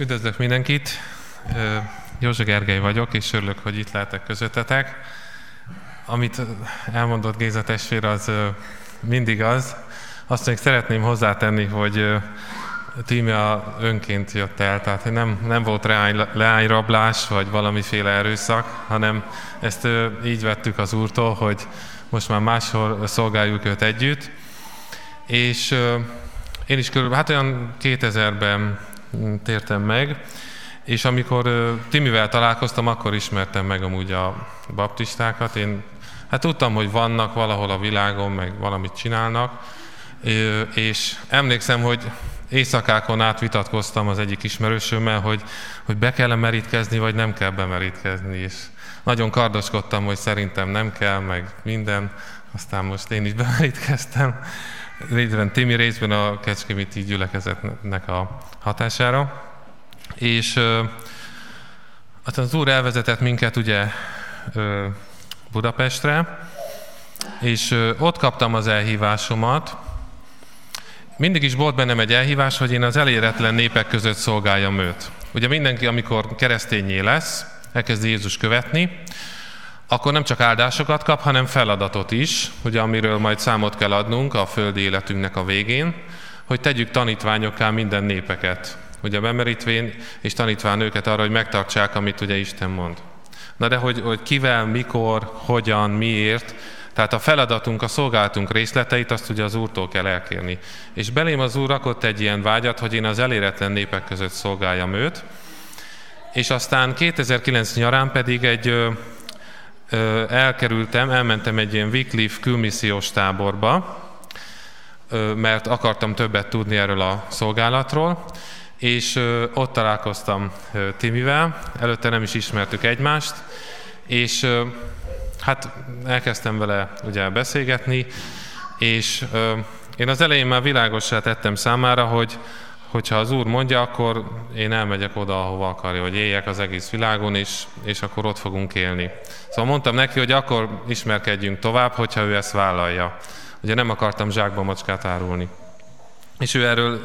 Üdvözlök mindenkit! József Gergely vagyok, és örülök, hogy itt lehetek közöttetek. Amit elmondott Géza testvér, az mindig az. Azt még szeretném hozzátenni, hogy Tímea önként jött el, tehát nem, nem volt leányrablás, vagy valamiféle erőszak, hanem ezt így vettük az Úrtól, hogy most már máshol szolgáljuk őt együtt. És én is körülbelül, hát olyan 2000-ben tértem meg, és amikor Timivel találkoztam, akkor ismertem meg amúgy a baptistákat. Én hát tudtam, hogy vannak valahol a világon, meg valamit csinálnak, és emlékszem, hogy éjszakákon át vitatkoztam az egyik ismerősömmel, hogy, hogy be kell merítkezni, vagy nem kell bemerítkezni, és nagyon kardoskodtam, hogy szerintem nem kell, meg minden, aztán most én is bemerítkeztem, részben Timi, részben a Kecskeméti gyülekezetnek a hatására. És aztán az Úr elvezetett minket ugye Budapestre, és ott kaptam az elhívásomat. Mindig is volt bennem egy elhívás, hogy én az eléretlen népek között szolgáljam őt. Ugye mindenki, amikor keresztényé lesz, elkezdi Jézus követni, akkor nem csak áldásokat kap, hanem feladatot is, ugye, amiről majd számot kell adnunk a földi életünknek a végén, hogy tegyük tanítványokká minden népeket. Ugye bemerítvén és tanítván őket arra, hogy megtartsák, amit ugye Isten mond. Na de hogy, hogy kivel, mikor, hogyan, miért, tehát a feladatunk, a szolgálatunk részleteit azt ugye az Úrtól kell elkérni. És belém az Úr rakott egy ilyen vágyat, hogy én az eléretlen népek között szolgáljam őt, és aztán 2009 nyarán pedig egy elkerültem, elmentem egy ilyen Wycliffe külmissziós táborba, mert akartam többet tudni erről a szolgálatról, és ott találkoztam Timivel, előtte nem is ismertük egymást, és hát elkezdtem vele ugye beszélgetni, és én az elején már világosá tettem számára, hogy hogyha az Úr mondja, akkor én elmegyek oda, ahova akarja, hogy éljek az egész világon, és, és akkor ott fogunk élni. Szóval mondtam neki, hogy akkor ismerkedjünk tovább, hogyha ő ezt vállalja. Ugye nem akartam zsákba macskát árulni. És ő erről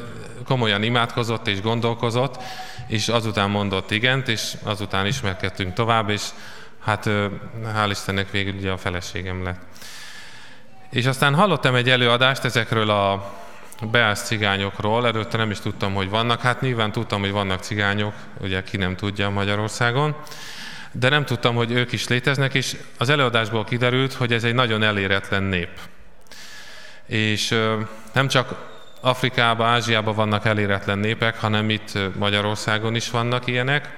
komolyan imádkozott és gondolkozott, és azután mondott igent, és azután ismerkedtünk tovább, és hát hál' Istennek végül ugye a feleségem lett. És aztán hallottam egy előadást ezekről a beállsz cigányokról, előtte nem is tudtam, hogy vannak. Hát nyilván tudtam, hogy vannak cigányok, ugye ki nem tudja Magyarországon, de nem tudtam, hogy ők is léteznek, és az előadásból kiderült, hogy ez egy nagyon eléretlen nép. És nem csak Afrikában, Ázsiában vannak eléretlen népek, hanem itt Magyarországon is vannak ilyenek.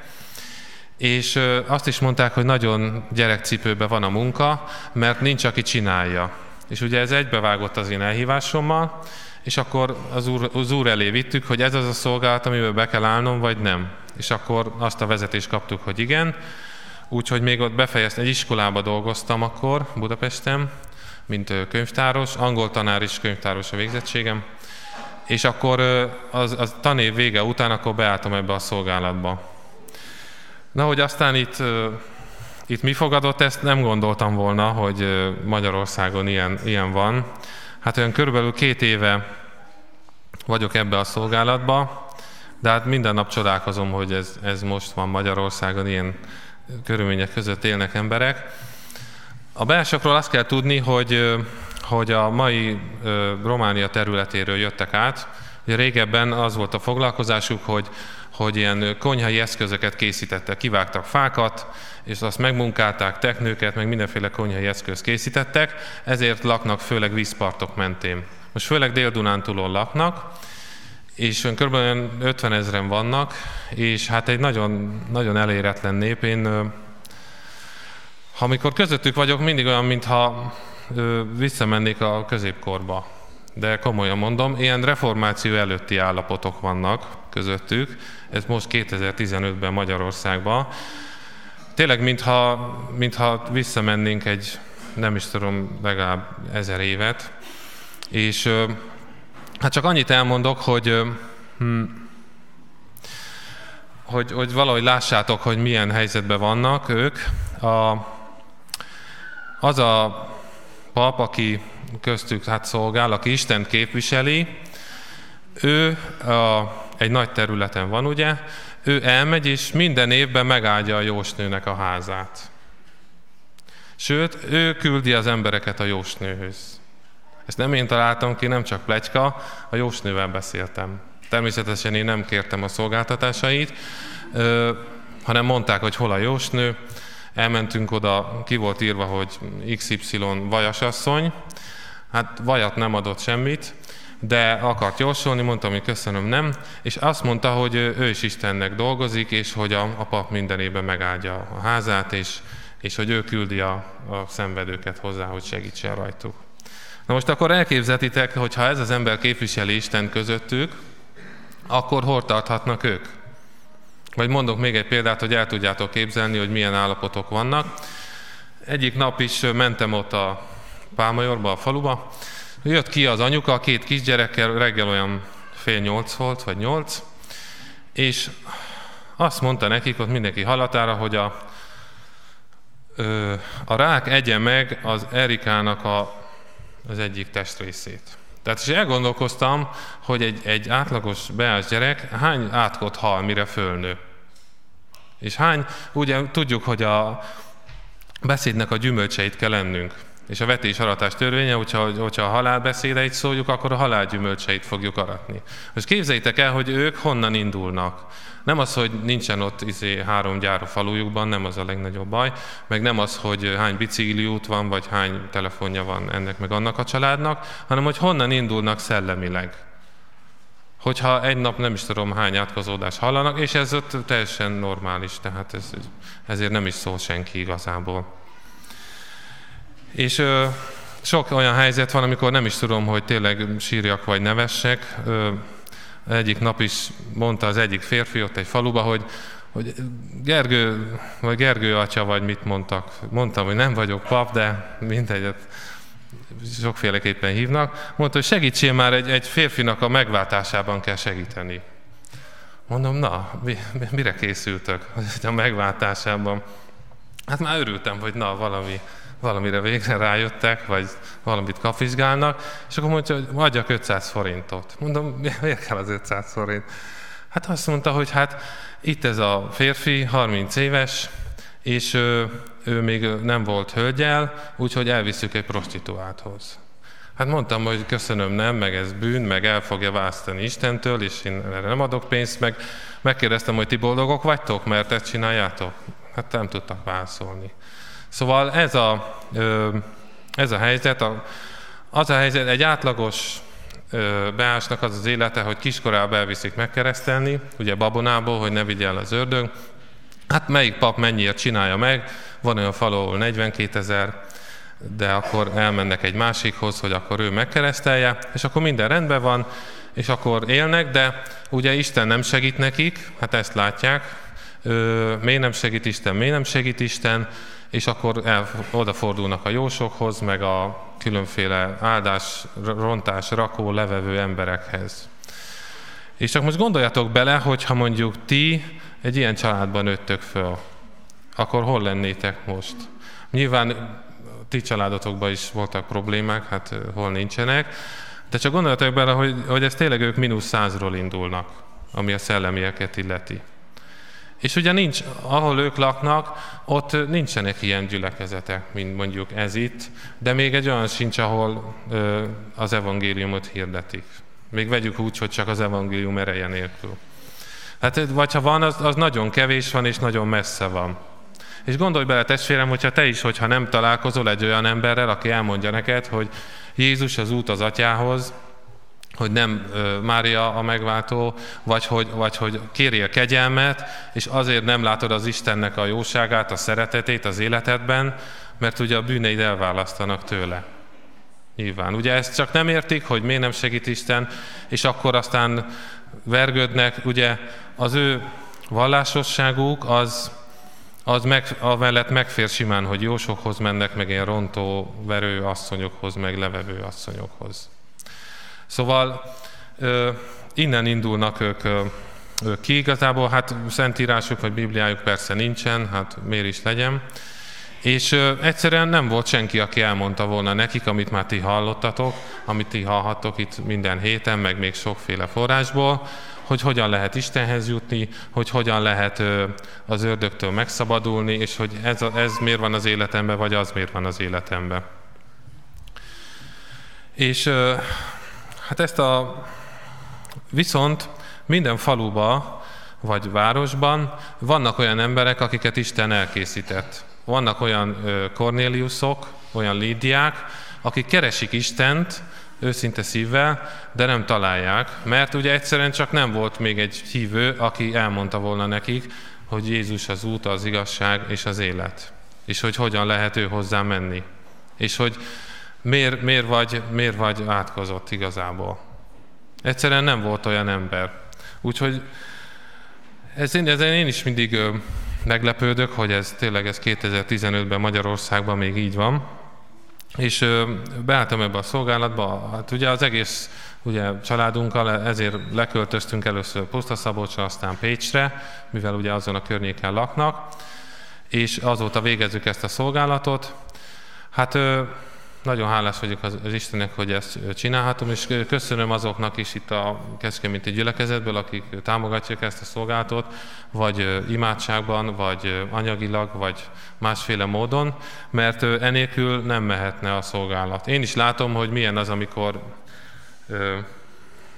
És azt is mondták, hogy nagyon gyerekcipőben van a munka, mert nincs, aki csinálja. És ugye ez egybevágott az én elhívásommal, és akkor az úr, az úr elé vittük, hogy ez az a szolgálat, amiben be kell állnom, vagy nem. És akkor azt a vezetést kaptuk, hogy igen. Úgyhogy még ott befejeztem, egy iskolába dolgoztam akkor Budapesten, mint könyvtáros, angol tanár is könyvtáros a végzettségem, és akkor az, az tanév vége után akkor beálltam ebbe a szolgálatba. Na, hogy aztán itt, itt mi fogadott, ezt nem gondoltam volna, hogy Magyarországon ilyen, ilyen van. Hát olyan körülbelül két éve vagyok ebbe a szolgálatba, de hát minden nap csodálkozom, hogy ez, ez most van Magyarországon, ilyen körülmények között élnek emberek. A belsőkről azt kell tudni, hogy, hogy a mai Románia területéről jöttek át. Ugye régebben az volt a foglalkozásuk, hogy, hogy ilyen konyhai eszközöket készítettek, kivágtak fákat, és azt megmunkálták, teknőket, meg mindenféle konyhai eszközt készítettek, ezért laknak főleg vízpartok mentén. Most főleg Dél-Dunántúlon laknak, és kb. 50 ezeren vannak, és hát egy nagyon, nagyon eléretlen nép. Én, amikor közöttük vagyok, mindig olyan, mintha visszamennék a középkorba. De komolyan mondom, ilyen reformáció előtti állapotok vannak közöttük, ez most 2015-ben Magyarországban. Tényleg, mintha, mintha visszamennénk egy, nem is tudom, legalább ezer évet, és hát csak annyit elmondok, hogy, hm, hogy, hogy valahogy lássátok, hogy milyen helyzetben vannak ők. A, az a pap, aki köztük hát szolgál, aki Isten képviseli, ő a, egy nagy területen van, ugye, ő elmegy, és minden évben megáldja a jósnőnek a házát. Sőt, ő küldi az embereket a jósnőhöz. Ezt nem én találtam ki, nem csak plecska, a jósnővel beszéltem. Természetesen én nem kértem a szolgáltatásait, hanem mondták, hogy hol a jósnő. Elmentünk oda, ki volt írva, hogy XY vajasasszony. Hát vajat nem adott semmit, de akart jósolni, mondtam, hogy köszönöm, nem, és azt mondta, hogy ő is Istennek dolgozik, és hogy a, a pap minden megáldja a házát, és, és hogy ő küldi a, a szenvedőket hozzá, hogy segítsen rajtuk. Na most akkor elképzetitek, hogy ha ez az ember képviseli Isten közöttük, akkor hol tarthatnak ők? Vagy mondok még egy példát, hogy el tudjátok képzelni, hogy milyen állapotok vannak. Egyik nap is mentem ott a Pálmajorba, a faluba, Jött ki az anyuka, a két kisgyerekkel, reggel olyan fél nyolc volt, vagy nyolc, és azt mondta nekik, ott mindenki hallatára, hogy a, a rák egye meg az Erikának a, az egyik testrészét. Tehát is elgondolkoztam, hogy egy, egy átlagos beás gyerek hány átkot hal, mire fölnő. És hány, ugye tudjuk, hogy a beszédnek a gyümölcseit kell lennünk. És a vetés aratás törvénye, hogyha, hogyha a halálbeszédeit szóljuk, akkor a halálgyümölcseit fogjuk aratni. Most képzeljétek el, hogy ők honnan indulnak. Nem az, hogy nincsen ott izé, három gyár a falujukban, nem az a legnagyobb baj, meg nem az, hogy hány bicikliút van, vagy hány telefonja van ennek meg annak a családnak, hanem hogy honnan indulnak szellemileg. Hogyha egy nap nem is tudom hány átkozódás hallanak, és ez ott teljesen normális, tehát ez, ezért nem is szól senki igazából. És ö, sok olyan helyzet van, amikor nem is tudom, hogy tényleg sírjak vagy nevessek. Ö, egyik nap is mondta az egyik férfi ott egy faluba, hogy, hogy Gergő, vagy Gergő atya, vagy mit mondtak. Mondtam, hogy nem vagyok pap, de mindegyet sokféleképpen hívnak. Mondta, hogy segítsél már egy, egy férfinak a megváltásában kell segíteni. Mondom, na, mi, mire készültök a megváltásában? Hát már örültem, hogy na, valami, valamire végre rájöttek, vagy valamit kapizsgálnak, és akkor mondja, hogy adjak 500 forintot. Mondom, miért kell az 500 forint? Hát azt mondta, hogy hát itt ez a férfi, 30 éves, és ő, ő még nem volt hölgyel, úgyhogy elviszük egy prostituálthoz. Hát mondtam, hogy köszönöm, nem, meg ez bűn, meg el fogja választani Istentől, és én erre nem adok pénzt, meg megkérdeztem, hogy ti boldogok vagytok, mert ezt csináljátok? Hát nem tudtak válaszolni. Szóval ez a, ez a helyzet, az a helyzet, egy átlagos beásnak az az élete, hogy kiskorában elviszik megkeresztelni, ugye babonából, hogy ne vigye el az ördög. Hát melyik pap mennyiért csinálja meg, van olyan falu, ahol 42 ezer, de akkor elmennek egy másikhoz, hogy akkor ő megkeresztelje, és akkor minden rendben van, és akkor élnek, de ugye Isten nem segít nekik, hát ezt látják, miért nem segít Isten, miért nem segít Isten, és akkor el, odafordulnak a jósokhoz, meg a különféle áldás, rontás, rakó, levevő emberekhez. És csak most gondoljatok bele, hogy ha mondjuk ti egy ilyen családban nőttök föl, akkor hol lennétek most? Nyilván ti családotokban is voltak problémák, hát hol nincsenek, de csak gondoljatok bele, hogy, hogy ez tényleg ők mínusz százról indulnak, ami a szellemieket illeti. És ugye nincs, ahol ők laknak, ott nincsenek ilyen gyülekezetek, mint mondjuk ez itt, de még egy olyan sincs, ahol ö, az evangéliumot hirdetik. Még vegyük úgy, hogy csak az evangélium ereje nélkül. Hát vagy ha van, az, az nagyon kevés van, és nagyon messze van. És gondolj bele, testvérem, hogyha te is, hogyha nem találkozol egy olyan emberrel, aki elmondja neked, hogy Jézus az út az atyához, hogy nem Mária a megváltó, vagy hogy, vagy hogy kéri a kegyelmet, és azért nem látod az Istennek a jóságát, a szeretetét az életedben, mert ugye a bűneid elválasztanak tőle. Nyilván. Ugye ezt csak nem értik, hogy miért nem segít Isten, és akkor aztán vergődnek, ugye az ő vallásosságuk az, az meg, amellett megfér simán, hogy jósokhoz mennek, meg ilyen rontó, verő asszonyokhoz, meg levevő asszonyokhoz. Szóval innen indulnak ők, ők ki. Igazából hát szentírásuk vagy bibliájuk persze nincsen, hát miért is legyen. És egyszerűen nem volt senki, aki elmondta volna nekik, amit már ti hallottatok, amit ti hallhattok itt minden héten, meg még sokféle forrásból, hogy hogyan lehet Istenhez jutni, hogy hogyan lehet az ördögtől megszabadulni, és hogy ez, ez miért van az életemben, vagy az miért van az életemben. És hát ezt a viszont minden faluba vagy városban vannak olyan emberek, akiket Isten elkészített. Vannak olyan Kornéliuszok, olyan Lídiák, akik keresik Istent őszinte szívvel, de nem találják, mert ugye egyszerűen csak nem volt még egy hívő, aki elmondta volna nekik, hogy Jézus az út, az igazság és az élet. És hogy hogyan lehet ő hozzá menni. És hogy miért, miért, vagy, miért vagy átkozott igazából. Egyszerűen nem volt olyan ember. Úgyhogy ez, ezen én is mindig meglepődök, hogy ez tényleg ez 2015-ben Magyarországban még így van. És ö, beálltam ebbe a szolgálatba, hát ugye az egész ugye családunkkal, ezért leköltöztünk először Pusztaszabolcsra, aztán Pécsre, mivel ugye azon a környéken laknak, és azóta végezzük ezt a szolgálatot. Hát nagyon hálás vagyok az, Istennek, hogy ezt csinálhatom, és köszönöm azoknak is itt a Kecskeméti gyülekezetből, akik támogatják ezt a szolgálatot, vagy imádságban, vagy anyagilag, vagy másféle módon, mert enélkül nem mehetne a szolgálat. Én is látom, hogy milyen az, amikor,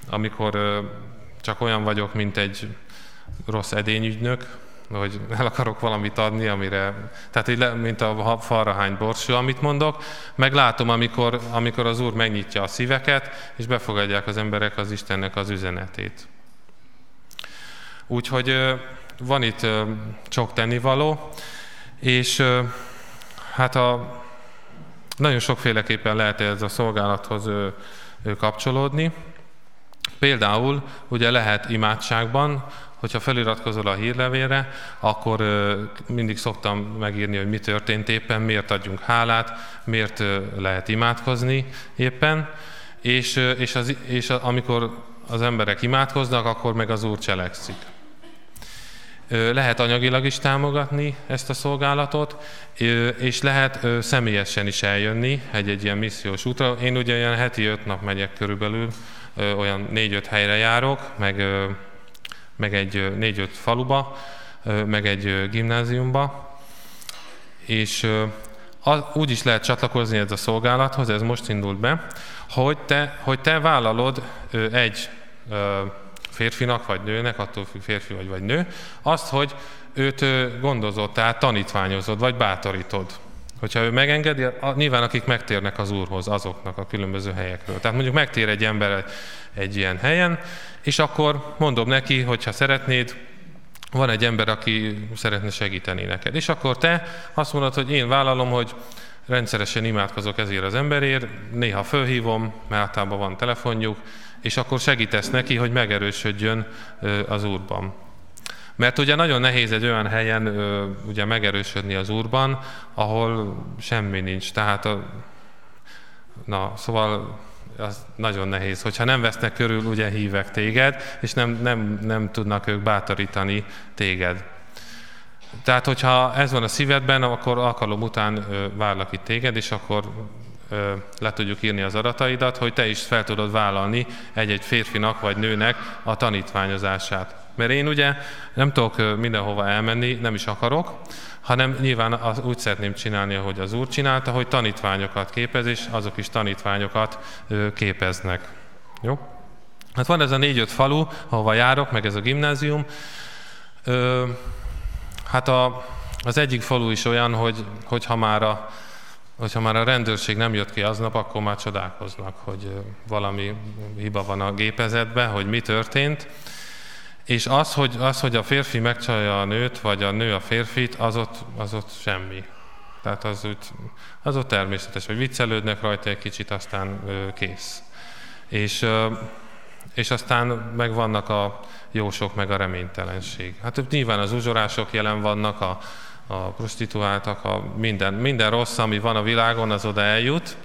amikor csak olyan vagyok, mint egy rossz edényügynök, hogy el akarok valamit adni, amire, tehát így, mint a falra hány borsó, amit mondok, meg látom, amikor, amikor az Úr megnyitja a szíveket, és befogadják az emberek az Istennek az üzenetét. Úgyhogy van itt sok tennivaló, és hát a, nagyon sokféleképpen lehet ez a szolgálathoz kapcsolódni. Például ugye lehet imádságban, hogyha feliratkozol a hírlevélre, akkor mindig szoktam megírni, hogy mi történt éppen, miért adjunk hálát, miért lehet imádkozni éppen, és, és, az, és amikor az emberek imádkoznak, akkor meg az Úr cselekszik. Lehet anyagilag is támogatni ezt a szolgálatot, és lehet személyesen is eljönni egy-egy ilyen missziós útra. Én ugye olyan heti öt nap megyek körülbelül, olyan négy-öt helyre járok, meg meg egy négy-öt faluba, meg egy gimnáziumba, és úgy is lehet csatlakozni ez a szolgálathoz, ez most indult be, hogy te, hogy te vállalod egy férfinak vagy nőnek, attól férfi vagy vagy nő, azt, hogy őt gondozott, tehát tanítványozod, vagy bátorítod. Hogyha ő megengedi, nyilván akik megtérnek az Úrhoz, azoknak a különböző helyekről. Tehát mondjuk megtér egy ember egy, ilyen helyen, és akkor mondom neki, hogy ha szeretnéd, van egy ember, aki szeretne segíteni neked. És akkor te azt mondod, hogy én vállalom, hogy rendszeresen imádkozok ezért az emberért, néha fölhívom, mert általában van telefonjuk, és akkor segítesz neki, hogy megerősödjön az Úrban. Mert ugye nagyon nehéz egy olyan helyen ugye megerősödni az Úrban, ahol semmi nincs. Tehát a, na, szóval az nagyon nehéz. Hogyha nem vesznek körül, ugye hívek téged, és nem, nem, nem tudnak ők bátorítani téged. Tehát, hogyha ez van a szívedben, akkor alkalom után várlak itt téged, és akkor le tudjuk írni az adataidat, hogy te is fel tudod vállalni egy-egy férfinak vagy nőnek a tanítványozását. Mert én ugye nem tudok mindenhova elmenni, nem is akarok, hanem nyilván az, úgy szeretném csinálni, ahogy az Úr csinálta, hogy tanítványokat képez, és azok is tanítványokat képeznek. Jó? Hát van ez a négy-öt falu, ahova járok, meg ez a gimnázium. Ö, hát a, az egyik falu is olyan, hogy, hogyha már a, hogyha már a rendőrség nem jött ki aznap, akkor már csodálkoznak, hogy valami hiba van a gépezetben, hogy mi történt. És az hogy, az, hogy a férfi megcsalja a nőt, vagy a nő a férfit, az ott, az ott semmi. Tehát az, úgy, az ott természetes, hogy viccelődnek rajta egy kicsit, aztán kész. És, és aztán meg vannak a jósok, meg a reménytelenség. Hát nyilván az uzsorások jelen vannak, a, a prostituáltak, a minden, minden rossz, ami van a világon, az oda eljut.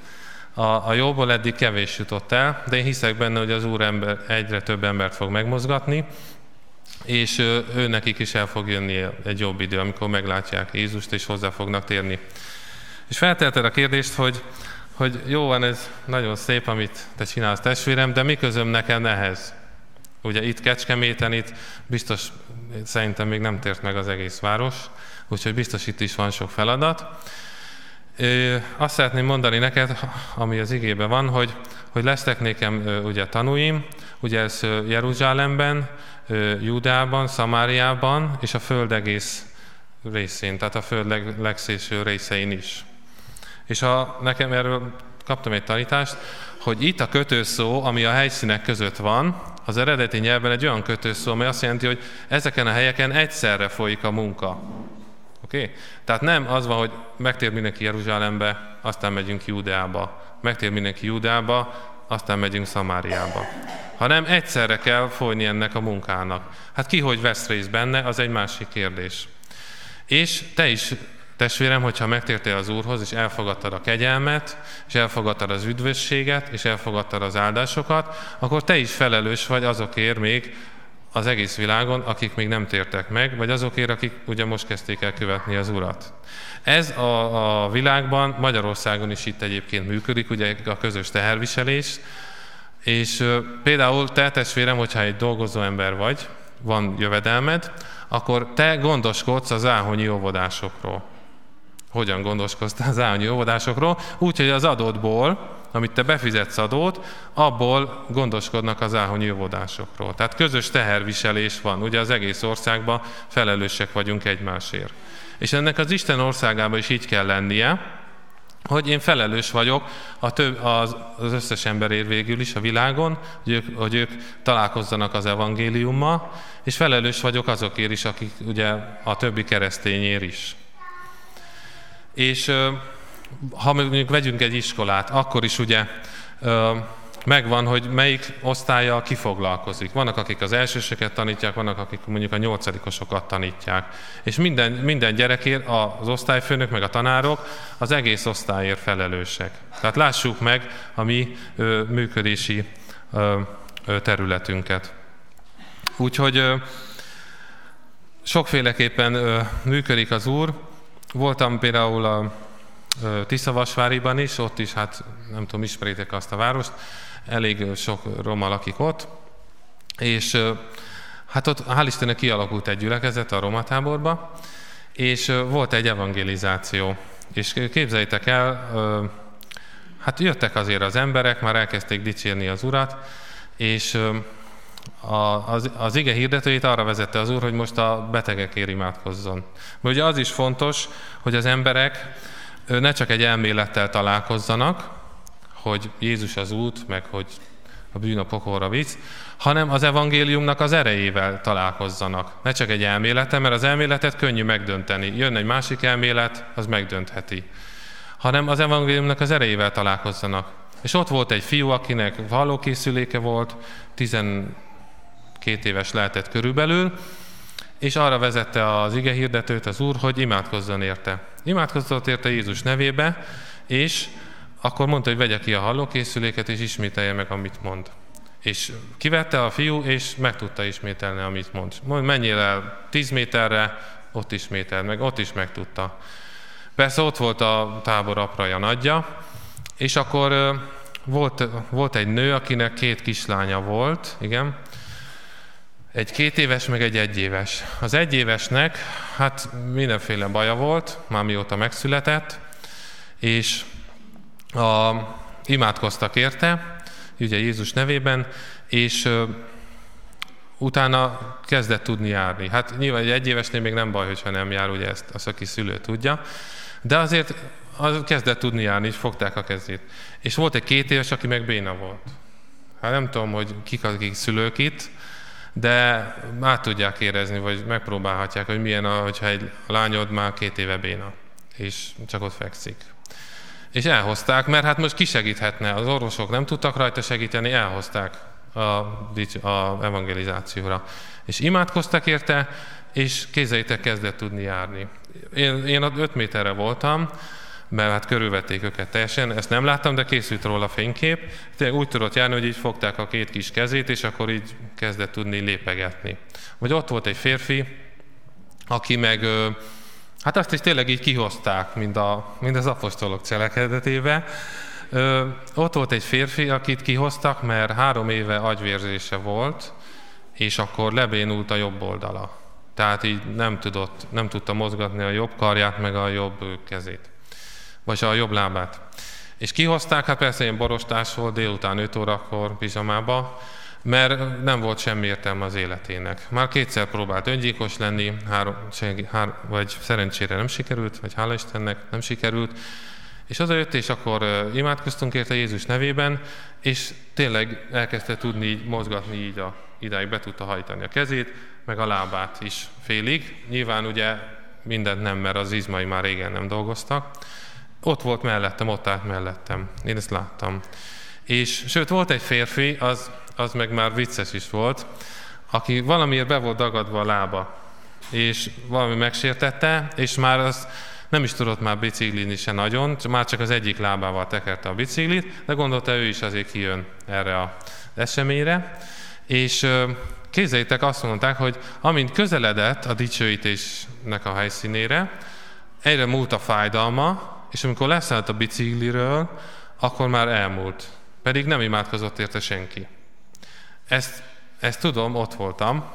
A, a jóból eddig kevés jutott el, de én hiszek benne, hogy az Úr ember, egyre több embert fog megmozgatni, és ő nekik is el fog jönni egy jobb idő, amikor meglátják Jézust, és hozzá fognak térni. És feltelted a kérdést, hogy, hogy jó van, ez nagyon szép, amit te csinálsz testvérem, de mi közöm nekem ehhez? Ugye itt Kecskeméten, itt biztos szerintem még nem tért meg az egész város, úgyhogy biztos itt is van sok feladat. Azt szeretném mondani neked, ami az igében van, hogy, hogy lesznek nekem ugye tanúim, ugye ez Jeruzsálemben, Judában, Szamáriában és a föld egész részén, tehát a föld leg, legszélső részein is. És a, nekem erről kaptam egy tanítást, hogy itt a kötőszó, ami a helyszínek között van, az eredeti nyelvben egy olyan kötőszó, ami azt jelenti, hogy ezeken a helyeken egyszerre folyik a munka. Oké? Okay? Tehát nem az van, hogy megtér mindenki Jeruzsálembe, aztán megyünk Júdeába. Megtér mindenki Júdeába, aztán megyünk Szamáriába. Hanem egyszerre kell folyni ennek a munkának. Hát ki hogy vesz részt benne, az egy másik kérdés. És te is, testvérem, hogyha megtértél az Úrhoz, és elfogadtad a kegyelmet, és elfogadtad az üdvösséget, és elfogadtad az áldásokat, akkor te is felelős vagy azokért még, az egész világon, akik még nem tértek meg, vagy azokért, akik ugye most kezdték el követni az Urat. Ez a, a világban, Magyarországon is itt egyébként működik, ugye a közös teherviselés, és például te testvérem, hogyha egy dolgozó ember vagy, van jövedelmed, akkor te gondoskodsz az áhonyi óvodásokról. Hogyan gondoskodsz az áhonyi óvodásokról? Úgy, hogy az adódból amit te befizetsz adót, abból gondoskodnak az áhonyi óvodásokról. Tehát közös teherviselés van, ugye az egész országban felelősek vagyunk egymásért. És ennek az Isten országában is így kell lennie, hogy én felelős vagyok a több, az, az összes emberért végül is a világon, hogy ők, hogy ők találkozzanak az evangéliummal, és felelős vagyok azokért is, akik ugye a többi keresztényér is. És ha mondjuk vegyünk egy iskolát, akkor is ugye megvan, hogy melyik osztálya kifoglalkozik. Vannak, akik az elsősöket tanítják, vannak, akik mondjuk a nyolcadikosokat tanítják. És minden, minden gyerekért az osztályfőnök, meg a tanárok az egész osztályért felelősek. Tehát lássuk meg a mi ö, működési ö, ö, területünket. Úgyhogy ö, sokféleképpen ö, működik az Úr. Voltam például a Tiszavasváriban is, ott is, hát nem tudom, ismeritek azt a várost, elég sok roma lakik ott, és hát ott hál' Istennek kialakult egy gyülekezet a roma táborba, és volt egy evangelizáció. És képzeljétek el, hát jöttek azért az emberek, már elkezdték dicsérni az Urat, és az, az ige hirdetőjét arra vezette az Úr, hogy most a betegekért imádkozzon. Mert ugye az is fontos, hogy az emberek ne csak egy elmélettel találkozzanak, hogy Jézus az út, meg hogy a bűn a pokolra visz, hanem az evangéliumnak az erejével találkozzanak. Ne csak egy elmélete, mert az elméletet könnyű megdönteni. Jön egy másik elmélet, az megdöntheti. Hanem az evangéliumnak az erejével találkozzanak. És ott volt egy fiú, akinek vallókészüléke volt, 12 éves lehetett körülbelül, és arra vezette az ige hirdetőt az Úr, hogy imádkozzon érte. Imádkozott érte Jézus nevébe, és akkor mondta, hogy vegye ki a hallókészüléket, és ismételje meg, amit mond. És kivette a fiú, és meg tudta ismételni, amit mond. Mond, menjél el 10 méterre, ott ismétel meg, ott is megtudta. Persze ott volt a tábor apraja nagyja, és akkor volt, volt egy nő, akinek két kislánya volt, igen, egy két éves, meg egy egyéves. Az egyévesnek hát mindenféle baja volt, már mióta megszületett, és a, imádkoztak érte, ugye Jézus nevében, és ö, utána kezdett tudni járni. Hát nyilván egy egyévesnél még nem baj, hogyha nem jár, ugye ezt az, aki szülő tudja, de azért az kezdett tudni járni, és fogták a kezét. És volt egy két éves, aki meg béna volt. Hát nem tudom, hogy kik akik szülők itt, de át tudják érezni, vagy megpróbálhatják, hogy milyen, hogyha egy lányod már két éve béna, és csak ott fekszik. És elhozták, mert hát most ki segíthetne, az orvosok nem tudtak rajta segíteni, elhozták a, a evangelizációra. És imádkoztak érte, és kézeitek kezdett tudni járni. Én, én 5 méterre voltam, mert hát körülvették őket teljesen, ezt nem láttam, de készült róla fénykép. Tényleg úgy tudott járni, hogy így fogták a két kis kezét, és akkor így kezdett tudni lépegetni. Vagy ott volt egy férfi, aki meg, hát azt is tényleg így kihozták, mint, a, mint az apostolok cselekedetébe. Ott volt egy férfi, akit kihoztak, mert három éve agyvérzése volt, és akkor lebénult a jobb oldala. Tehát így nem, tudott, nem tudta mozgatni a jobb karját, meg a jobb kezét. Vagy a jobb lábát. És kihozták, hát persze ilyen borostás volt délután 5 órakor pizsamába, mert nem volt semmi értelme az életének. Már kétszer próbált öngyilkos lenni, három, hár, vagy szerencsére nem sikerült, vagy hála Istennek nem sikerült, és az jött, és akkor imádkoztunk érte Jézus nevében, és tényleg elkezdte tudni így mozgatni így a, idáig be tudta hajtani a kezét, meg a lábát is félig. Nyilván ugye mindent nem, mert az izmai már régen nem dolgoztak. Ott volt mellettem, ott állt mellettem. Én ezt láttam. És sőt, volt egy férfi, az, az meg már vicces is volt, aki valamiért be volt dagadva a lába, és valami megsértette, és már az nem is tudott már biciklizni se nagyon, már csak az egyik lábával tekerte a biciklit, de gondolta ő is azért kijön erre az eseményre. És képzeljétek, azt mondták, hogy amint közeledett a dicsőítésnek a helyszínére, egyre múlt a fájdalma, és amikor leszállt a bicikliről, akkor már elmúlt. Pedig nem imádkozott érte senki. Ezt, ezt tudom, ott voltam,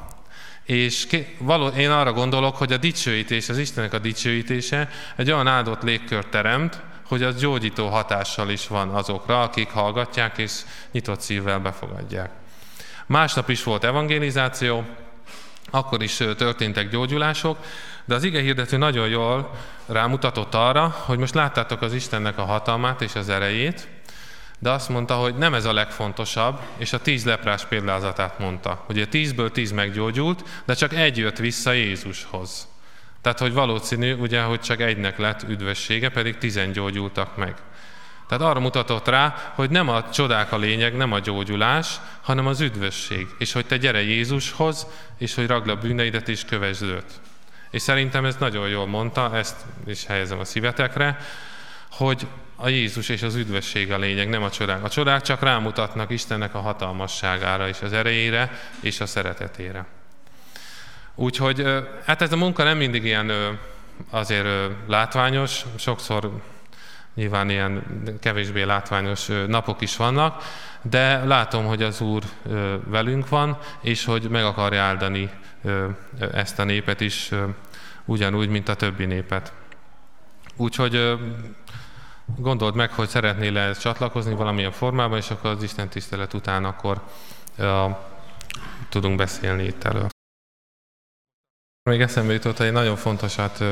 és való, én arra gondolok, hogy a dicsőítés, az Istennek a dicsőítése egy olyan áldott légkört teremt, hogy az gyógyító hatással is van azokra, akik hallgatják és nyitott szívvel befogadják. Másnap is volt evangelizáció, akkor is történtek gyógyulások, de az ige hirdető nagyon jól rámutatott arra, hogy most láttátok az Istennek a hatalmát és az erejét, de azt mondta, hogy nem ez a legfontosabb, és a tíz leprás példázatát mondta, a tízből tíz meggyógyult, de csak egy jött vissza Jézushoz. Tehát, hogy valószínű, ugye, hogy csak egynek lett üdvössége, pedig tizen gyógyultak meg. Tehát arra mutatott rá, hogy nem a csodák a lényeg, nem a gyógyulás, hanem az üdvösség. És hogy te gyere Jézushoz, és hogy ragd a bűneidet és kövesd őt. És szerintem ez nagyon jól mondta, ezt is helyezem a szívetekre, hogy a Jézus és az üdvösség a lényeg, nem a csodák. A csodák csak rámutatnak Istennek a hatalmasságára és az erejére és a szeretetére. Úgyhogy hát ez a munka nem mindig ilyen azért látványos, sokszor nyilván ilyen kevésbé látványos napok is vannak, de látom, hogy az Úr velünk van, és hogy meg akarja áldani ezt a népet is ugyanúgy, mint a többi népet. Úgyhogy gondold meg, hogy szeretnél -e csatlakozni valamilyen formában, és akkor az Isten tisztelet után akkor tudunk beszélni itt elő. Még eszembe jutott, egy nagyon fontosat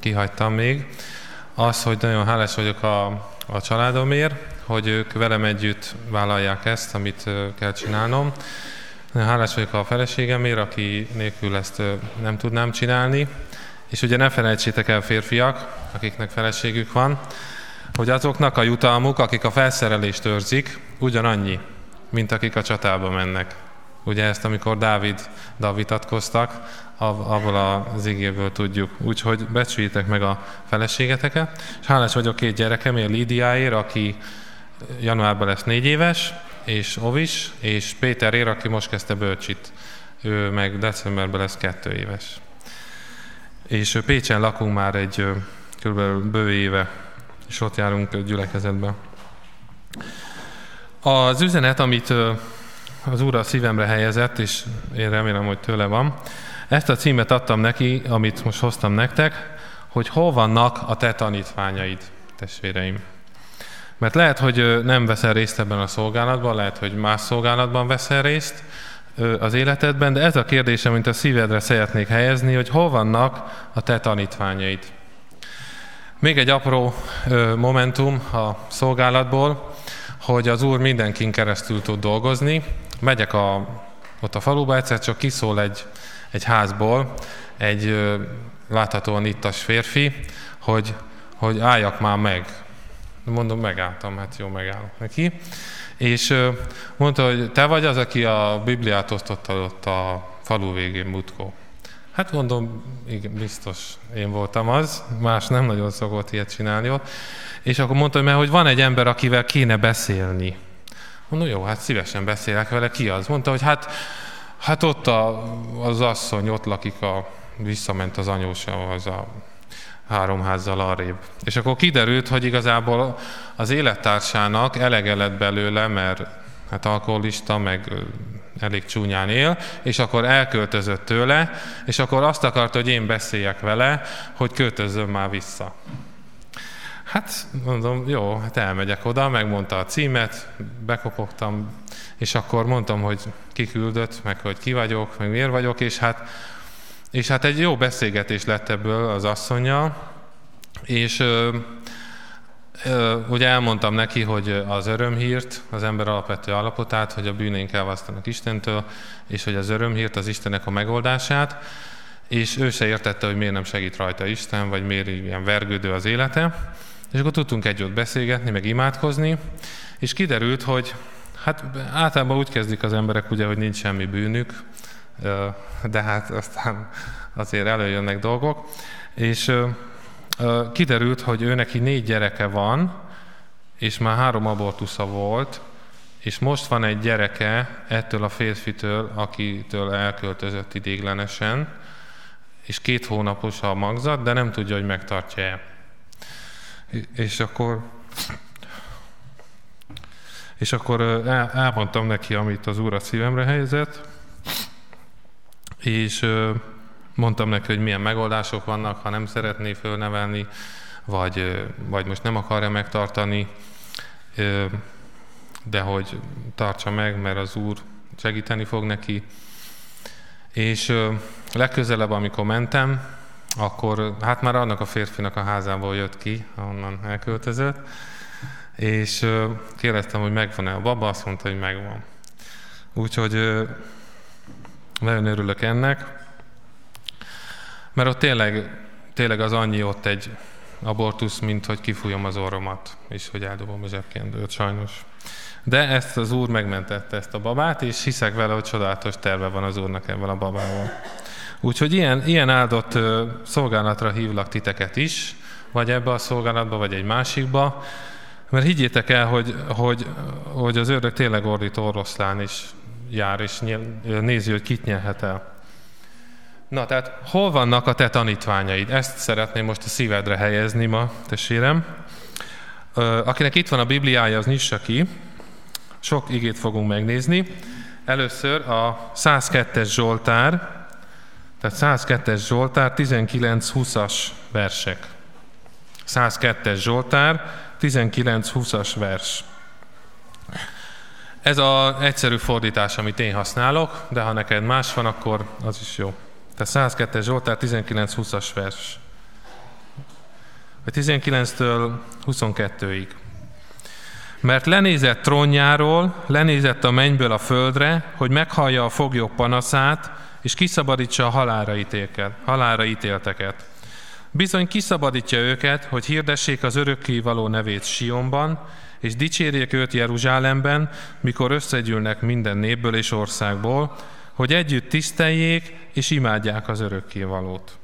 kihagytam még, az, hogy nagyon hálás vagyok a, a családomért, hogy ők velem együtt vállalják ezt, amit kell csinálnom. Hálás vagyok a feleségemért, aki nélkül ezt nem tudnám csinálni. És ugye ne felejtsétek el férfiak, akiknek feleségük van, hogy azoknak a jutalmuk, akik a felszerelést őrzik, ugyanannyi, mint akik a csatába mennek. Ugye ezt, amikor Dávid vitatkoztak, abból az igéből tudjuk. Úgyhogy becsüljétek meg a feleségeteket. És hálás vagyok két gyerekemért, Lídiáért, aki januárban lesz négy éves, és Ovis, és Péterért, aki most kezdte bölcsit. Ő meg decemberben lesz kettő éves. És Pécsen lakunk már egy kb. bő éve, és ott járunk gyülekezetbe. Az üzenet, amit az Úr a szívemre helyezett, és én remélem, hogy tőle van, ezt a címet adtam neki, amit most hoztam nektek, hogy hol vannak a te tanítványaid, testvéreim. Mert lehet, hogy nem veszel részt ebben a szolgálatban, lehet, hogy más szolgálatban veszel részt az életedben, de ez a kérdés, amit a szívedre szeretnék helyezni, hogy hol vannak a te tanítványaid. Még egy apró momentum a szolgálatból, hogy az Úr mindenkin keresztül tud dolgozni. Megyek a, ott a faluba, egyszer csak kiszól egy, egy házból egy láthatóan ittas férfi, hogy, hogy álljak már meg. Mondom, megálltam, hát jó, megállok neki. És mondta, hogy te vagy az, aki a Bibliát osztotta ott a falu végén, Mutkó. Hát mondom, igen, biztos én voltam az, más nem nagyon szokott ilyet csinálni ott. És akkor mondta, hogy mert hogy van egy ember, akivel kéne beszélni. Mondom, jó, hát szívesen beszélek vele, ki az? Mondta, hogy hát, hát ott a, az asszony, ott lakik, a, visszament az anyósa, az a három házzal arrébb. És akkor kiderült, hogy igazából az élettársának elege lett belőle, mert hát alkoholista, meg elég csúnyán él, és akkor elköltözött tőle, és akkor azt akarta, hogy én beszéljek vele, hogy költözzön már vissza. Hát mondom, jó, hát elmegyek oda, megmondta a címet, bekopogtam, és akkor mondtam, hogy ki küldött, meg hogy ki vagyok, meg miért vagyok, és hát, és hát egy jó beszélgetés lett ebből az asszonya, és ö, ö, ugye elmondtam neki, hogy az örömhírt, az ember alapvető alapotát, hogy a bűnénk elvasztanak Istentől, és hogy az örömhírt, az Istennek a megoldását, és ő se értette, hogy miért nem segít rajta Isten, vagy miért ilyen vergődő az élete. És akkor tudtunk együtt beszélgetni, meg imádkozni, és kiderült, hogy hát általában úgy kezdik az emberek, ugye, hogy nincs semmi bűnük, de hát aztán azért előjönnek dolgok, és kiderült, hogy ő neki négy gyereke van, és már három abortusza volt, és most van egy gyereke ettől a férfitől, akitől elköltözött idéglenesen, és két hónapos a magzat, de nem tudja, hogy megtartja-e. És akkor és akkor el, elmondtam neki, amit az Úr a szívemre helyezett, és mondtam neki, hogy milyen megoldások vannak, ha nem szeretné fölnevelni, vagy, vagy most nem akarja megtartani, de hogy tartsa meg, mert az Úr segíteni fog neki. És legközelebb, amikor mentem, akkor hát már annak a férfinak a házából jött ki, ahonnan elköltözött, és kérdeztem, hogy megvan-e a baba, azt mondta, hogy megvan. Úgyhogy nagyon örülök ennek, mert ott tényleg, tényleg az annyi ott egy abortusz, mint hogy kifújom az orromat, és hogy eldobom a zsebkendőt, sajnos. De ezt az Úr megmentette ezt a babát, és hiszek vele, hogy csodálatos terve van az Úrnak ebben a babával. Úgyhogy ilyen, ilyen áldott szolgálatra hívlak titeket is, vagy ebbe a szolgálatba, vagy egy másikba, mert higgyétek el, hogy, hogy, hogy az ördög tényleg ordít oroszlán is jár, és nézi, hogy kit nyerhet el. Na, tehát hol vannak a te tanítványaid? Ezt szeretném most a szívedre helyezni ma, testvérem. Akinek itt van a Bibliája, az nyissa ki. Sok igét fogunk megnézni. Először a 102-es Zsoltár, tehát 102-es Zsoltár, 19-20-as versek. 102-es Zsoltár, 19-20-as vers. Ez az egyszerű fordítás, amit én használok, de ha neked más van, akkor az is jó. Tehát 102-es Zsoltár, 19-20-as vers. Vagy 19-től 22-ig. Mert lenézett trónjáról, lenézett a mennyből a földre, hogy meghallja a foglyok panaszát, és kiszabadítsa a halára, ítélket, halára ítélteket. Bizony kiszabadítja őket, hogy hirdessék az való nevét Sionban, és dicsérjék őt Jeruzsálemben, mikor összegyűlnek minden népből és országból, hogy együtt tiszteljék és imádják az valót.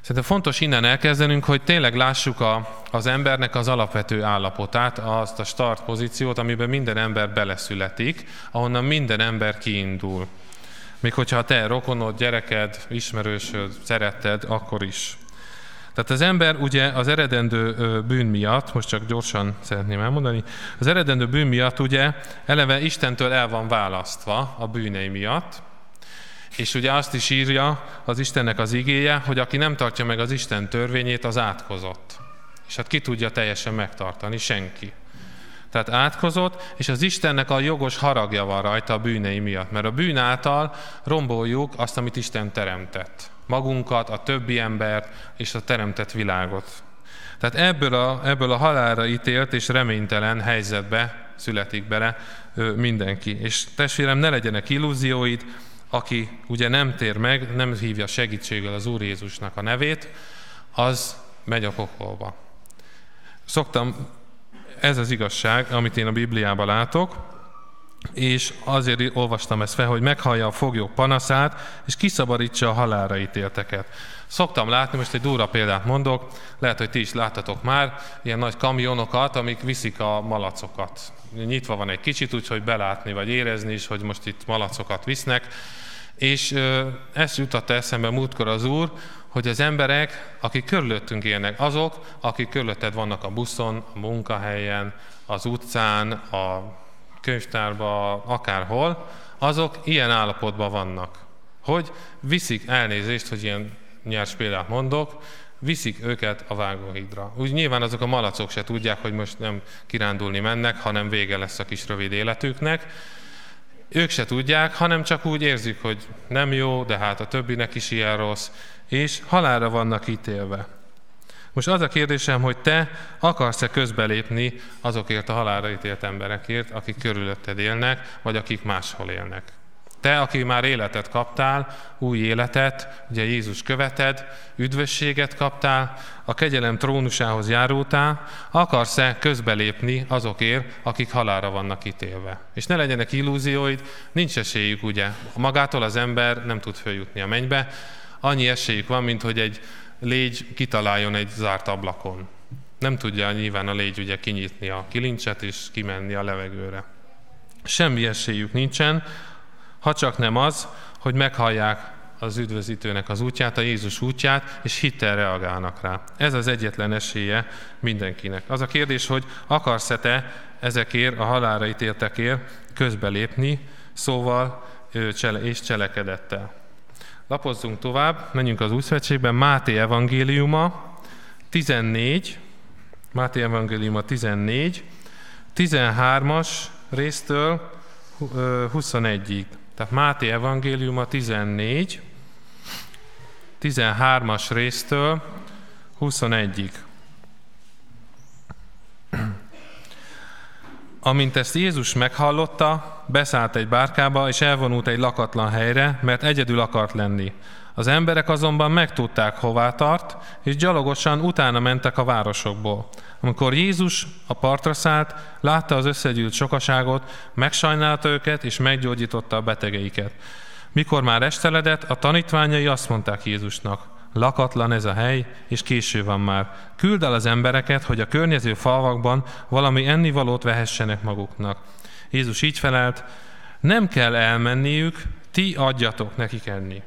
Szerintem fontos innen elkezdenünk, hogy tényleg lássuk a, az embernek az alapvető állapotát, azt a start pozíciót, amiben minden ember beleszületik, ahonnan minden ember kiindul. Még hogyha te rokonod, gyereked, ismerősöd, szeretted, akkor is. Tehát az ember ugye az eredendő bűn miatt, most csak gyorsan szeretném elmondani, az eredendő bűn miatt ugye eleve Istentől el van választva a bűnei miatt, és ugye azt is írja az Istennek az igéje, hogy aki nem tartja meg az Isten törvényét, az átkozott. És hát ki tudja teljesen megtartani? Senki. Tehát átkozott, és az Istennek a jogos haragja van rajta a bűnei miatt, mert a bűn által romboljuk azt, amit Isten teremtett. Magunkat, a többi embert és a teremtett világot. Tehát ebből a, ebből a halálra ítélt és reménytelen helyzetbe születik bele mindenki. És testvérem, ne legyenek illúzióid, aki ugye nem tér meg, nem hívja segítséggel az Úr Jézusnak a nevét, az megy a pokolba. Szoktam ez az igazság, amit én a Bibliában látok, és azért olvastam ezt fel, hogy meghallja a foglyok panaszát, és kiszabadítsa a halára ítélteket. Szoktam látni, most egy durva példát mondok, lehet, hogy ti is láttatok már, ilyen nagy kamionokat, amik viszik a malacokat. Nyitva van egy kicsit, úgyhogy belátni vagy érezni is, hogy most itt malacokat visznek. És ezt jutatta eszembe múltkor az Úr, hogy az emberek, akik körülöttünk élnek, azok, akik körülötted vannak a buszon, a munkahelyen, az utcán, a könyvtárba, akárhol, azok ilyen állapotban vannak. Hogy viszik elnézést, hogy ilyen nyers példát mondok, viszik őket a vágóhídra. Úgy nyilván azok a malacok se tudják, hogy most nem kirándulni mennek, hanem vége lesz a kis rövid életüknek. Ők se tudják, hanem csak úgy érzik, hogy nem jó, de hát a többinek is ilyen rossz, és halálra vannak ítélve. Most az a kérdésem, hogy te akarsz-e közbelépni azokért a halálra ítélt emberekért, akik körülötted élnek, vagy akik máshol élnek. Te, aki már életet kaptál, új életet, ugye Jézus követed, üdvösséget kaptál, a kegyelem trónusához járultál, akarsz-e közbelépni azokért, akik halára vannak ítélve? És ne legyenek illúzióid, nincs esélyük, ugye? Magától az ember nem tud följutni a mennybe, annyi esélyük van, mint hogy egy légy kitaláljon egy zárt ablakon. Nem tudja nyilván a légy ugye kinyitni a kilincset és kimenni a levegőre. Semmi esélyük nincsen, ha csak nem az, hogy meghallják az üdvözítőnek az útját, a Jézus útját, és hittel reagálnak rá. Ez az egyetlen esélye mindenkinek. Az a kérdés, hogy akarsz-e te ezekért, a halára ítéltekért közbelépni, szóval és cselekedettel. Lapozzunk tovább, menjünk az Újszövetségben, Máté evangéliuma, 14, Máté evangéliuma 14, 13-as résztől 21-ig. Tehát Máté evangéliuma 14, 13-as résztől 21-ig. Amint ezt Jézus meghallotta, beszállt egy bárkába, és elvonult egy lakatlan helyre, mert egyedül akart lenni. Az emberek azonban megtudták, hová tart, és gyalogosan utána mentek a városokból. Amikor Jézus a partra szállt, látta az összegyűlt sokaságot, megsajnálta őket, és meggyógyította a betegeiket. Mikor már esteledett, a tanítványai azt mondták Jézusnak, lakatlan ez a hely, és késő van már. Küld el az embereket, hogy a környező falvakban valami ennivalót vehessenek maguknak. Jézus így felelt, nem kell elmenniük, ti adjatok nekik enni.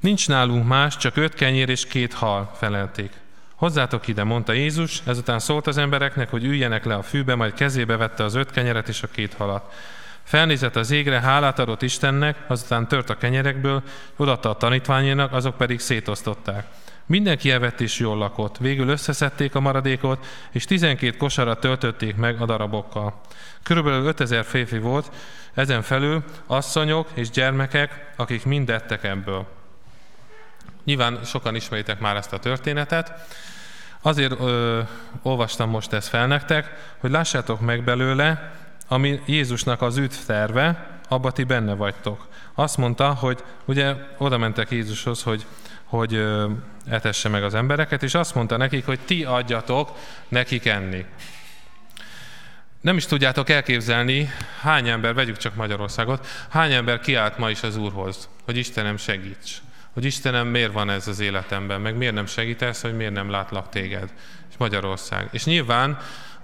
Nincs nálunk más, csak öt kenyér és két hal, felelték. Hozzátok ide, mondta Jézus, ezután szólt az embereknek, hogy üljenek le a fűbe, majd kezébe vette az öt kenyeret és a két halat. Felnézett az égre, hálát adott Istennek, azután tört a kenyerekből, odatta a tanítványénak, azok pedig szétosztották. Mindenki evett és jól lakott. Végül összeszedték a maradékot, és 12 kosara töltötték meg a darabokkal. Körülbelül 5000 férfi volt, ezen felül asszonyok és gyermekek, akik mind ettek ebből. Nyilván sokan ismeritek már ezt a történetet. Azért ö, olvastam most ezt fel nektek, hogy lássátok meg belőle, ami Jézusnak az terve, abba ti benne vagytok. Azt mondta, hogy ugye oda mentek Jézushoz, hogy, hogy etesse meg az embereket, és azt mondta nekik, hogy ti adjatok nekik enni. Nem is tudjátok elképzelni, hány ember, vegyük csak Magyarországot, hány ember kiállt ma is az Úrhoz, hogy Istenem segíts hogy Istenem, miért van ez az életemben, meg miért nem segítesz, hogy miért nem látlak téged, és Magyarország. És nyilván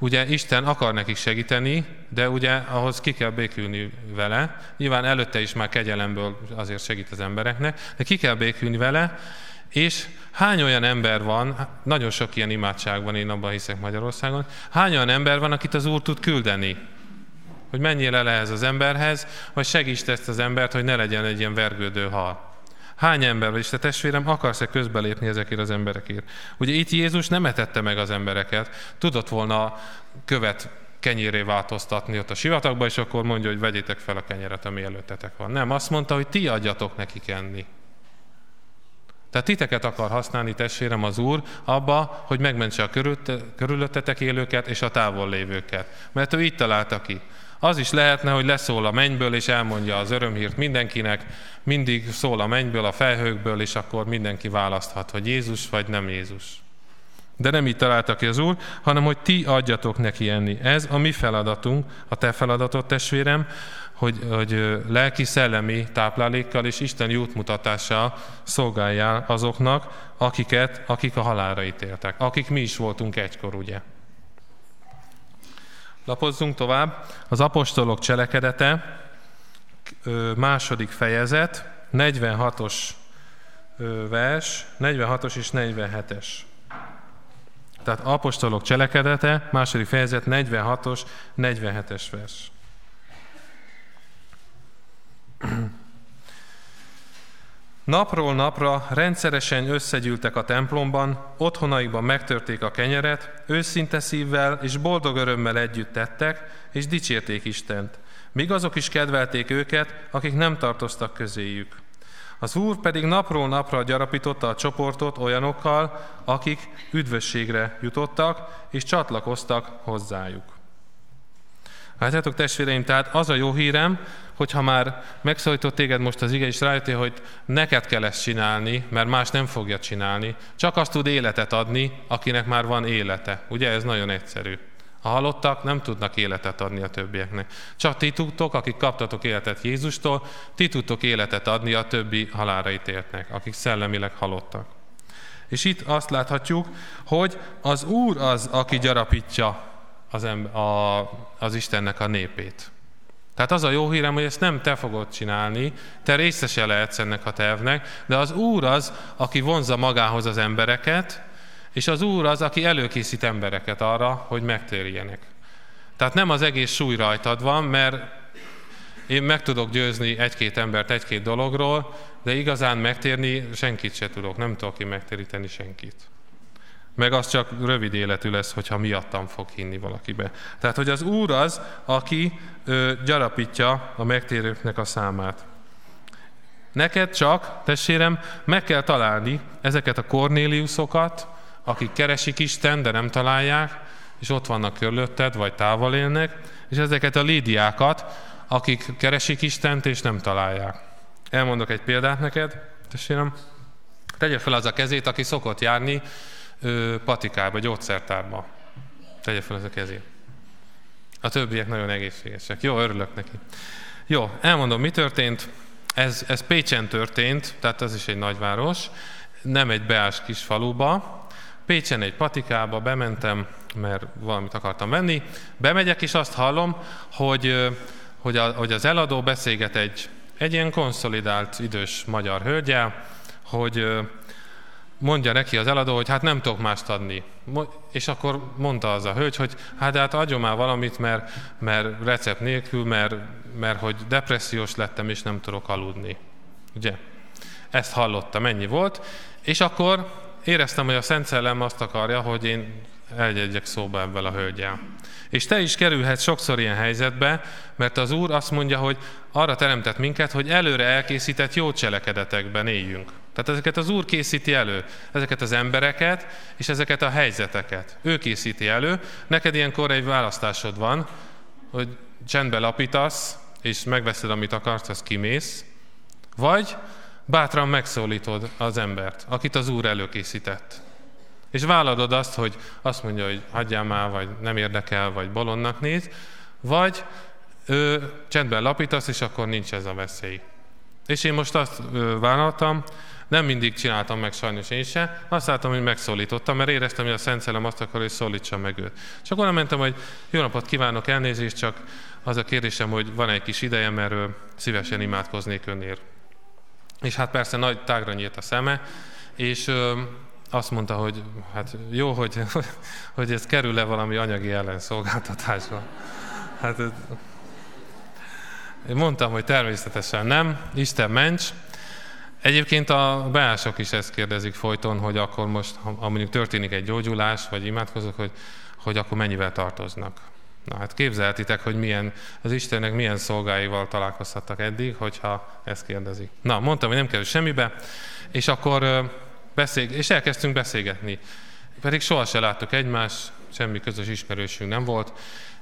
ugye Isten akar nekik segíteni, de ugye ahhoz ki kell békülni vele. Nyilván előtte is már kegyelemből azért segít az embereknek, de ki kell békülni vele, és hány olyan ember van, nagyon sok ilyen imádság van, én abban hiszek Magyarországon, hány olyan ember van, akit az Úr tud küldeni? Hogy menjél el ehhez az emberhez, vagy segítsd ezt az embert, hogy ne legyen egy ilyen vergődő hal. Hány ember vagy, és te testvérem, akarsz-e közbelépni ezekért az emberekért? Ugye itt Jézus nem etette meg az embereket, tudott volna követ kenyéré változtatni ott a sivatagba, és akkor mondja, hogy vegyétek fel a kenyeret, ami előttetek van. Nem, azt mondta, hogy ti adjatok nekik enni. Tehát titeket akar használni, testvérem, az Úr abba, hogy megmentse a körülöttetek élőket és a távol lévőket. Mert ő így találta ki. Az is lehetne, hogy leszól a mennyből, és elmondja az örömhírt mindenkinek, mindig szól a mennyből, a felhőkből, és akkor mindenki választhat, hogy Jézus vagy nem Jézus. De nem így találta ki az Úr, hanem hogy ti adjatok neki enni. Ez a mi feladatunk, a te feladatod, testvérem, hogy, hogy lelki-szellemi táplálékkal és Isten útmutatással szolgáljál azoknak, akiket, akik a halálra ítéltek, akik mi is voltunk egykor, ugye. Lapozzunk tovább. Az apostolok cselekedete, második fejezet, 46-os vers, 46-os és 47-es. Tehát apostolok cselekedete, második fejezet, 46-os, 47-es vers. Napról napra rendszeresen összegyűltek a templomban, otthonaikban megtörték a kenyeret, őszinte szívvel és boldog örömmel együtt tettek, és dicsérték Istent. Míg azok is kedvelték őket, akik nem tartoztak közéjük. Az Úr pedig napról napra gyarapította a csoportot olyanokkal, akik üdvösségre jutottak, és csatlakoztak hozzájuk. Látjátok testvéreim, tehát az a jó hírem, hogyha már megszólított téged most az ige, és rájöttél, hogy neked kell ezt csinálni, mert más nem fogja csinálni, csak azt tud életet adni, akinek már van élete. Ugye ez nagyon egyszerű. A halottak nem tudnak életet adni a többieknek. Csak ti tudtok, akik kaptatok életet Jézustól, ti tudtok életet adni a többi halára ítéltnek, akik szellemileg halottak. És itt azt láthatjuk, hogy az Úr az, aki gyarapítja az, a, az Istennek a népét. Tehát az a jó hírem, hogy ezt nem te fogod csinálni, te részese lehetsz ennek a tervnek, de az Úr az, aki vonza magához az embereket, és az Úr az, aki előkészít embereket arra, hogy megtérjenek. Tehát nem az egész súly rajtad van, mert én meg tudok győzni egy-két embert egy-két dologról, de igazán megtérni senkit se tudok, nem tudok én megtéríteni senkit. Meg az csak rövid életű lesz, hogyha miattam fog hinni valakibe. Tehát, hogy az Úr az, aki ö, gyarapítja a megtérőknek a számát. Neked csak, testvérem, meg kell találni ezeket a Kornéliuszokat, akik keresik Isten, de nem találják, és ott vannak körülötted, vagy távol élnek, és ezeket a Lídiákat, akik keresik Istent, és nem találják. Elmondok egy példát neked, testvérem. Tegye fel az a kezét, aki szokott járni ö, patikába, gyógyszertárba. Tegye fel az a kezét. A többiek nagyon egészségesek. Jó, örülök neki. Jó, elmondom, mi történt. Ez, ez Pécsen történt, tehát ez is egy nagyváros, nem egy beás kis faluba, Pécsen egy patikába bementem, mert valamit akartam venni. Bemegyek, és azt hallom, hogy, hogy, a, hogy az eladó beszélget egy, egy ilyen konszolidált idős magyar hölgyel, hogy mondja neki az eladó, hogy hát nem tudok mást adni. És akkor mondta az a hölgy, hogy hát hát adjon már valamit, mert, mert recept nélkül, mert, mert hogy depressziós lettem, és nem tudok aludni. Ugye? Ezt hallottam, ennyi volt. És akkor éreztem, hogy a Szent Szellem azt akarja, hogy én elgyegyek szóba ebben a hölgyel. És te is kerülhetsz sokszor ilyen helyzetbe, mert az Úr azt mondja, hogy arra teremtett minket, hogy előre elkészített jó cselekedetekben éljünk. Tehát ezeket az Úr készíti elő, ezeket az embereket és ezeket a helyzeteket. Ő készíti elő. Neked ilyenkor egy választásod van, hogy csendbe lapítasz, és megveszed, amit akarsz, az kimész, vagy bátran megszólítod az embert, akit az Úr előkészített. És vállalod azt, hogy azt mondja, hogy hagyjál már, vagy nem érdekel, vagy bolondnak néz, vagy ő csendben lapítasz, és akkor nincs ez a veszély. És én most azt vállaltam, nem mindig csináltam meg sajnos én se, azt láttam, hogy megszólítottam, mert éreztem, hogy a Szent Szellem azt akar, hogy szólítsam meg őt. És akkor mentem, hogy jó napot kívánok, elnézést, csak az a kérdésem, hogy van egy kis ideje, mert szívesen imádkoznék önért. És hát persze nagy tágra nyílt a szeme, és azt mondta, hogy hát jó, hogy, hogy ez kerül-e valami anyagi ellenszolgáltatásba. Hát én mondtam, hogy természetesen nem, Isten ments. Egyébként a beások is ezt kérdezik folyton, hogy akkor most, ha mondjuk történik egy gyógyulás, vagy imádkozok, hogy, hogy akkor mennyivel tartoznak. Na hát képzelhetitek, hogy milyen, az Istennek milyen szolgáival találkozhattak eddig, hogyha ezt kérdezik. Na, mondtam, hogy nem kerül semmibe, és akkor beszél, és elkezdtünk beszélgetni. Pedig soha se láttuk egymást, semmi közös ismerősünk nem volt,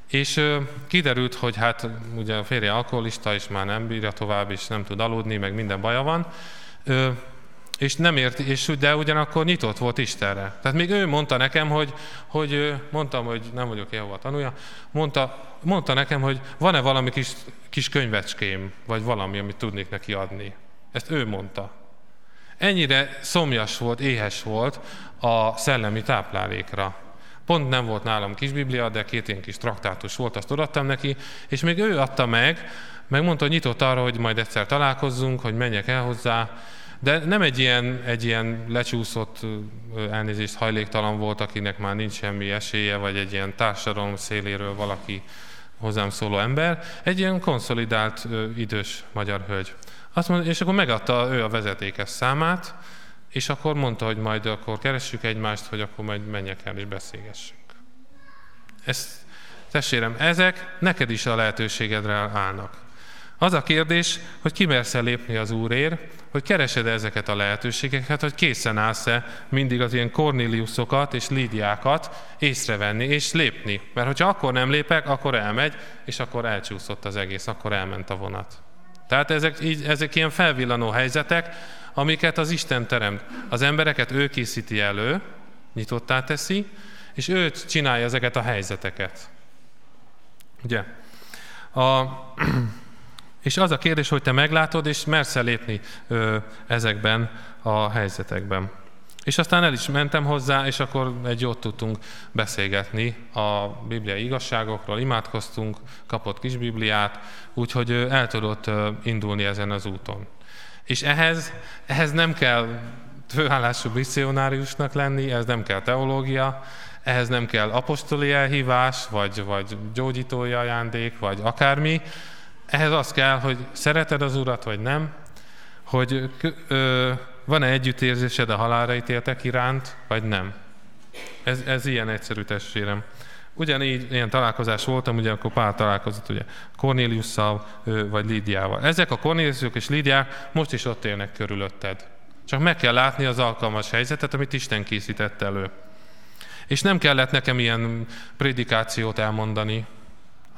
és kiderült, hogy hát ugye a férje alkoholista, és már nem bírja tovább, és nem tud aludni, meg minden baja van és nem ért, és de ugyanakkor nyitott volt Istenre. Tehát még ő mondta nekem, hogy, hogy mondtam, hogy nem vagyok Jehova tanulja, mondta, mondta nekem, hogy van-e valami kis, kis könyvecském, vagy valami, amit tudnék neki adni. Ezt ő mondta. Ennyire szomjas volt, éhes volt a szellemi táplálékra. Pont nem volt nálam kis biblia, de két ilyen kis traktátus volt, azt odaadtam neki, és még ő adta meg, meg mondta, hogy nyitott arra, hogy majd egyszer találkozzunk, hogy menjek el hozzá, de nem egy ilyen, egy ilyen lecsúszott elnézést hajléktalan volt, akinek már nincs semmi esélye, vagy egy ilyen társadalom széléről valaki hozzám szóló ember, egy ilyen konszolidált idős magyar hölgy. Azt mondja, és akkor megadta ő a vezetékes számát, és akkor mondta, hogy majd akkor keressük egymást, hogy akkor majd menjek el és beszélgessünk. Ezt, testvérem, ezek neked is a lehetőségedre állnak. Az a kérdés, hogy kimersz lépni az Úrért, hogy keresed ezeket a lehetőségeket, hogy készen állsz-e mindig az ilyen Cornéliusokat és Lídiákat észrevenni és lépni. Mert hogyha akkor nem lépek, akkor elmegy, és akkor elcsúszott az egész, akkor elment a vonat. Tehát ezek, így, ezek ilyen felvillanó helyzetek, amiket az Isten teremt. Az embereket ő készíti elő, nyitottá teszi, és ő csinálja ezeket a helyzeteket. Ugye? A, és az a kérdés, hogy te meglátod, és mersz lépni ö, ezekben a helyzetekben. És aztán el is mentem hozzá, és akkor egy jót tudtunk beszélgetni a bibliai igazságokról, imádkoztunk, kapott kis bibliát, úgyhogy el tudott indulni ezen az úton. És ehhez, ehhez nem kell főállású misszionáriusnak lenni, ez nem kell teológia, ehhez nem kell apostoli elhívás, vagy, vagy gyógyítói ajándék, vagy akármi. Ehhez az kell, hogy szereted az Urat, vagy nem, hogy ö, van-e együttérzésed a halálra ítéltek iránt, vagy nem. Ez, ez ilyen egyszerű testvérem. Ugyanígy ilyen találkozás voltam, ugye akkor pár találkozott ugye Cornéliusszal vagy Lídiával. Ezek a Cornéliusok és Lídiák most is ott élnek körülötted. Csak meg kell látni az alkalmas helyzetet, amit Isten készített elő. És nem kellett nekem ilyen prédikációt elmondani.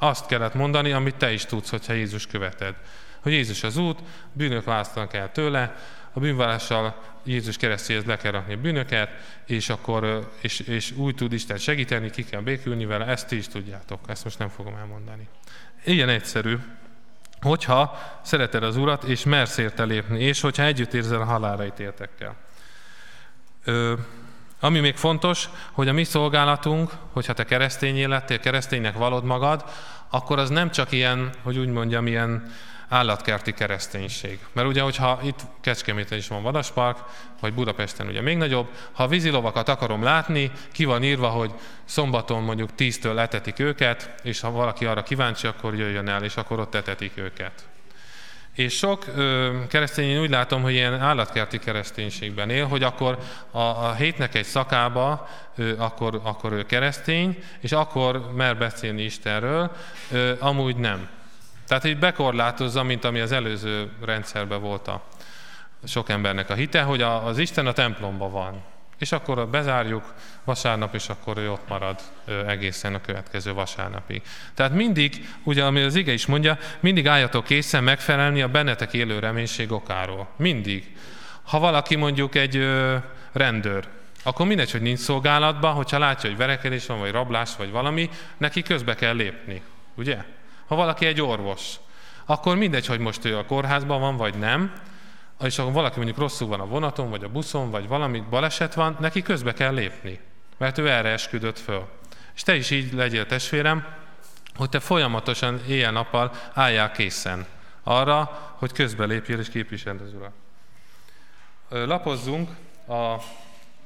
Azt kellett mondani, amit te is tudsz, hogyha Jézus követed. Hogy Jézus az út, bűnök választanak el tőle, a bűnvállással Jézus keresztjéhez le kell rakni a bűnöket, és akkor és, és úgy tud Isten segíteni, ki kell békülni vele, ezt ti is tudjátok, ezt most nem fogom elmondani. Ilyen egyszerű, hogyha szereted az Urat, és mersz érte lépni, és hogyha együtt érzel a halára ítéltekkel. Ö, ami még fontos, hogy a mi szolgálatunk, hogyha te keresztény lettél, kereszténynek valod magad, akkor az nem csak ilyen, hogy úgy mondjam, ilyen állatkerti kereszténység. Mert ugye, hogyha itt Kecskeméten is van vadaspark, vagy Budapesten ugye még nagyobb, ha a vízilovakat akarom látni, ki van írva, hogy szombaton mondjuk 10-től letetik őket, és ha valaki arra kíváncsi, akkor jöjjön el, és akkor ott etetik őket. És sok ö, keresztény én úgy látom, hogy ilyen állatkerti kereszténységben él, hogy akkor a, a hétnek egy szakába, ö, akkor, akkor ő keresztény, és akkor mer beszélni Istenről, ö, amúgy nem. Tehát így bekorlátozza, mint ami az előző rendszerben volt a sok embernek a hite, hogy az Isten a templomban van. És akkor bezárjuk vasárnap, és akkor ő ott marad egészen a következő vasárnapig. Tehát mindig, ugye, ami az ige is mondja, mindig álljatok készen megfelelni a bennetek élő reménység okáról. Mindig. Ha valaki mondjuk egy rendőr, akkor mindegy, hogy nincs szolgálatban, hogyha látja, hogy verekedés van, vagy rablás, vagy valami, neki közbe kell lépni. Ugye? Ha valaki egy orvos, akkor mindegy, hogy most ő a kórházban van, vagy nem, és akkor valaki mondjuk rosszul van a vonaton, vagy a buszon, vagy valami baleset van, neki közbe kell lépni, mert ő erre esküdött föl. És te is így legyél testvérem, hogy te folyamatosan éjjel-nappal álljál készen arra, hogy közbe lépjél és képviseld az Urat. Lapozzunk a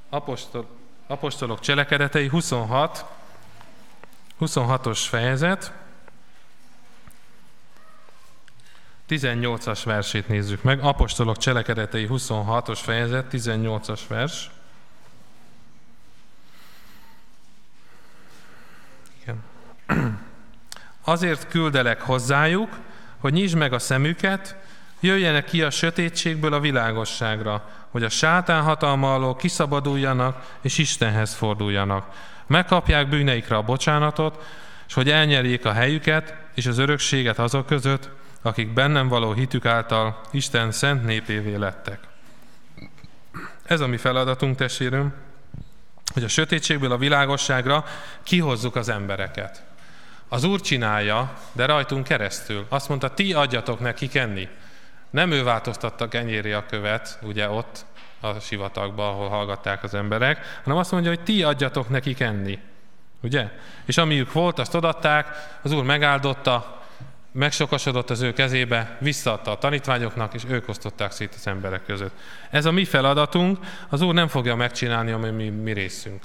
apostol, apostolok cselekedetei 26, 26-os fejezet, 18-as versét nézzük meg. Apostolok cselekedetei 26-os fejezet, 18-as vers. Igen. Azért küldelek hozzájuk, hogy nyisd meg a szemüket, jöjjenek ki a sötétségből a világosságra, hogy a sátán hatalma alól kiszabaduljanak és Istenhez forduljanak. Megkapják bűneikre a bocsánatot, és hogy elnyerjék a helyüket és az örökséget azok között, akik bennem való hitük által Isten szent népévé lettek. Ez a mi feladatunk, testvérem, hogy a sötétségből a világosságra kihozzuk az embereket. Az Úr csinálja, de rajtunk keresztül. Azt mondta, ti adjatok neki kenni. Nem ő változtatta kenyéri a követ, ugye ott a sivatagban, ahol hallgatták az emberek, hanem azt mondja, hogy ti adjatok neki kenni. Ugye? És amiük volt, azt odatták, az Úr megáldotta, megsokasodott az ő kezébe, visszaadta a tanítványoknak, és ők osztották szét az emberek között. Ez a mi feladatunk, az Úr nem fogja megcsinálni, ami mi, mi részünk.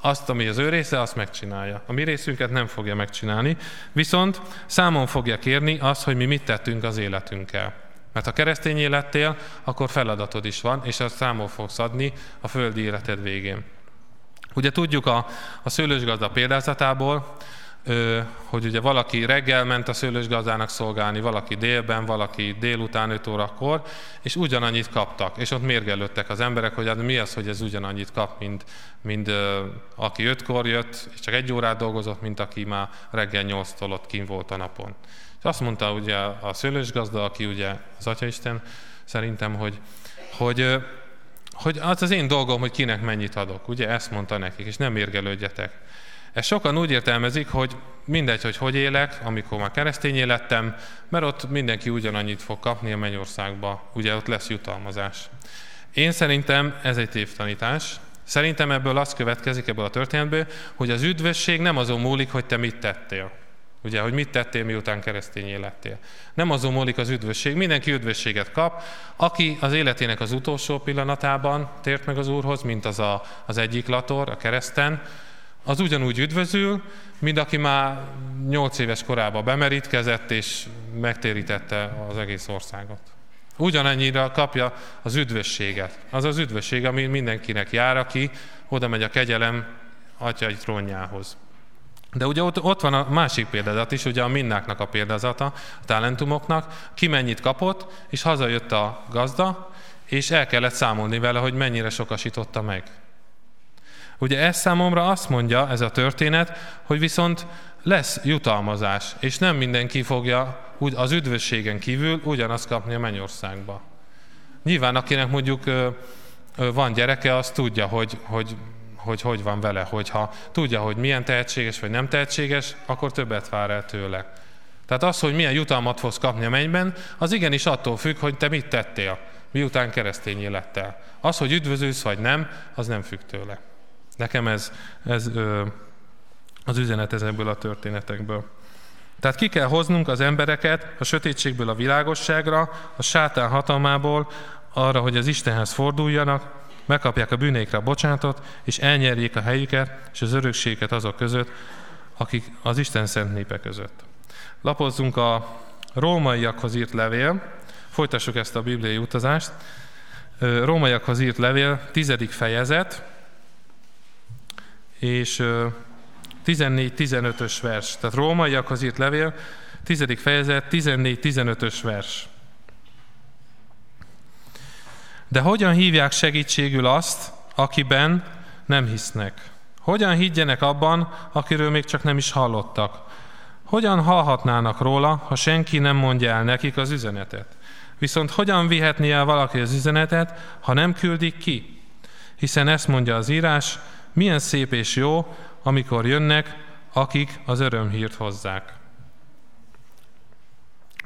azt, ami az ő része, azt megcsinálja. A mi részünket nem fogja megcsinálni, viszont számon fogja kérni azt, hogy mi mit tettünk az életünkkel. Mert ha keresztény élettél, akkor feladatod is van, és azt számol fogsz adni a földi életed végén. Ugye tudjuk a, a szőlősgazda példázatából, hogy ugye valaki reggel ment a szőlősgazdának szolgálni, valaki délben, valaki délután 5 órakor, és ugyanannyit kaptak. És ott mérgelődtek az emberek, hogy hát mi az, hogy ez ugyanannyit kap, mint, mint aki ötkor jött, és csak egy órát dolgozott, mint aki már reggel 8-tól ott kim volt a napon. És azt mondta ugye a szőlősgazda, aki ugye az Atyaisten, szerintem, hogy, hogy, hogy az az én dolgom, hogy kinek mennyit adok. Ugye ezt mondta nekik, és nem mérgelődjetek. Ezt sokan úgy értelmezik, hogy mindegy, hogy hogy élek, amikor már keresztény élettem, mert ott mindenki ugyanannyit fog kapni a mennyországba, ugye ott lesz jutalmazás. Én szerintem ez egy tévtanítás. Szerintem ebből az következik ebből a történetből, hogy az üdvösség nem azon múlik, hogy te mit tettél. Ugye, hogy mit tettél, miután keresztény élettél. Nem azon múlik az üdvösség, mindenki üdvösséget kap. Aki az életének az utolsó pillanatában tért meg az Úrhoz, mint az a, az egyik lator a kereszten, az ugyanúgy üdvözül, mint aki már nyolc éves korában bemerítkezett és megtérítette az egész országot. Ugyanannyira kapja az üdvösséget. Az az üdvösség, ami mindenkinek jár, aki oda megy a kegyelem atyai trónjához. De ugye ott, ott van a másik példázat is, ugye a minnáknak a példázata, a talentumoknak, ki mennyit kapott, és hazajött a gazda, és el kellett számolni vele, hogy mennyire sokasította meg. Ugye ez számomra azt mondja, ez a történet, hogy viszont lesz jutalmazás, és nem mindenki fogja úgy az üdvösségen kívül ugyanazt kapni a mennyországba. Nyilván akinek mondjuk van gyereke, az tudja, hogy, hogy hogy hogy van vele, hogyha tudja, hogy milyen tehetséges vagy nem tehetséges, akkor többet vár el tőle. Tehát az, hogy milyen jutalmat fogsz kapni a mennyben, az igenis attól függ, hogy te mit tettél, miután keresztény lettél. Az, hogy üdvözülsz vagy nem, az nem függ tőle. Nekem ez, ez az üzenet ezekből a történetekből. Tehát ki kell hoznunk az embereket a sötétségből a világosságra, a sátán hatalmából, arra, hogy az Istenhez forduljanak, megkapják a bűnékre a bocsánatot, és elnyerjék a helyüket és az örökséget azok között, akik az Isten szent népe között. Lapozzunk a rómaiakhoz írt levél, folytassuk ezt a bibliai utazást. Rómaiakhoz írt levél, tizedik fejezet, és 14-15-ös vers. Tehát rómaiakhoz írt levél, tizedik fejezet, 14-15-ös vers. De hogyan hívják segítségül azt, akiben nem hisznek? Hogyan higgyenek abban, akiről még csak nem is hallottak? Hogyan hallhatnának róla, ha senki nem mondja el nekik az üzenetet? Viszont hogyan vihetné el valaki az üzenetet, ha nem küldik ki? Hiszen ezt mondja az írás, milyen szép és jó, amikor jönnek, akik az örömhírt hozzák.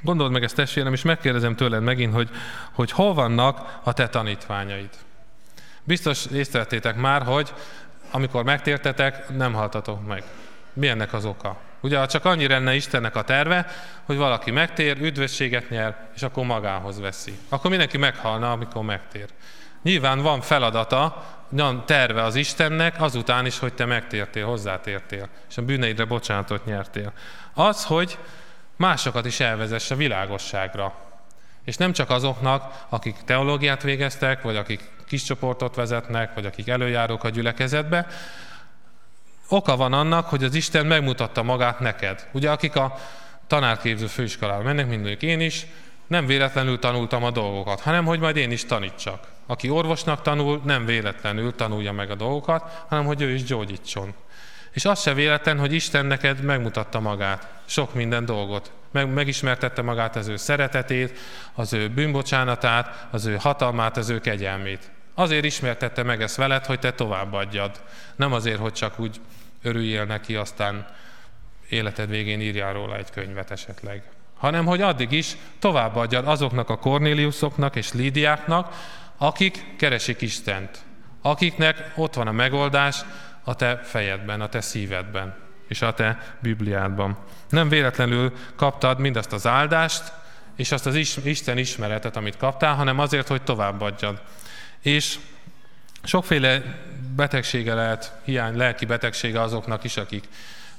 Gondold meg ezt testvérem, és megkérdezem tőled megint, hogy, hogy hol vannak a te tanítványaid. Biztos észrevettétek már, hogy amikor megtértetek, nem haltatok meg. Mi ennek az oka? Ugye csak annyi lenne Istennek a terve, hogy valaki megtér, üdvösséget nyer, és akkor magához veszi. Akkor mindenki meghalna, amikor megtér. Nyilván van feladata, van terve az Istennek azután is, hogy te megtértél, hozzátértél, és a bűneidre bocsánatot nyertél. Az, hogy másokat is elvezesse világosságra. És nem csak azoknak, akik teológiát végeztek, vagy akik kis csoportot vezetnek, vagy akik előjárók a gyülekezetbe. Oka van annak, hogy az Isten megmutatta magát neked. Ugye akik a tanárképző főiskolára mennek, mindegyik én is, nem véletlenül tanultam a dolgokat, hanem hogy majd én is tanítsak. Aki orvosnak tanul, nem véletlenül tanulja meg a dolgokat, hanem hogy ő is gyógyítson. És az se véletlen, hogy Isten neked megmutatta magát, sok minden dolgot. Meg, megismertette magát az ő szeretetét, az ő bűnbocsánatát, az ő hatalmát, az ő kegyelmét. Azért ismertette meg ezt veled, hogy te továbbadjad. Nem azért, hogy csak úgy örüljél neki, aztán életed végén írjál róla egy könyvet esetleg. Hanem, hogy addig is továbbadjad azoknak a Kornéliuszoknak és Lídiáknak, akik keresik Istent. Akiknek ott van a megoldás, a te fejedben, a te szívedben és a te Bibliádban. Nem véletlenül kaptad mindazt az áldást, és azt az Isten ismeretet, amit kaptál, hanem azért, hogy továbbadjad. És sokféle betegsége lehet, hiány, lelki betegsége azoknak is, akik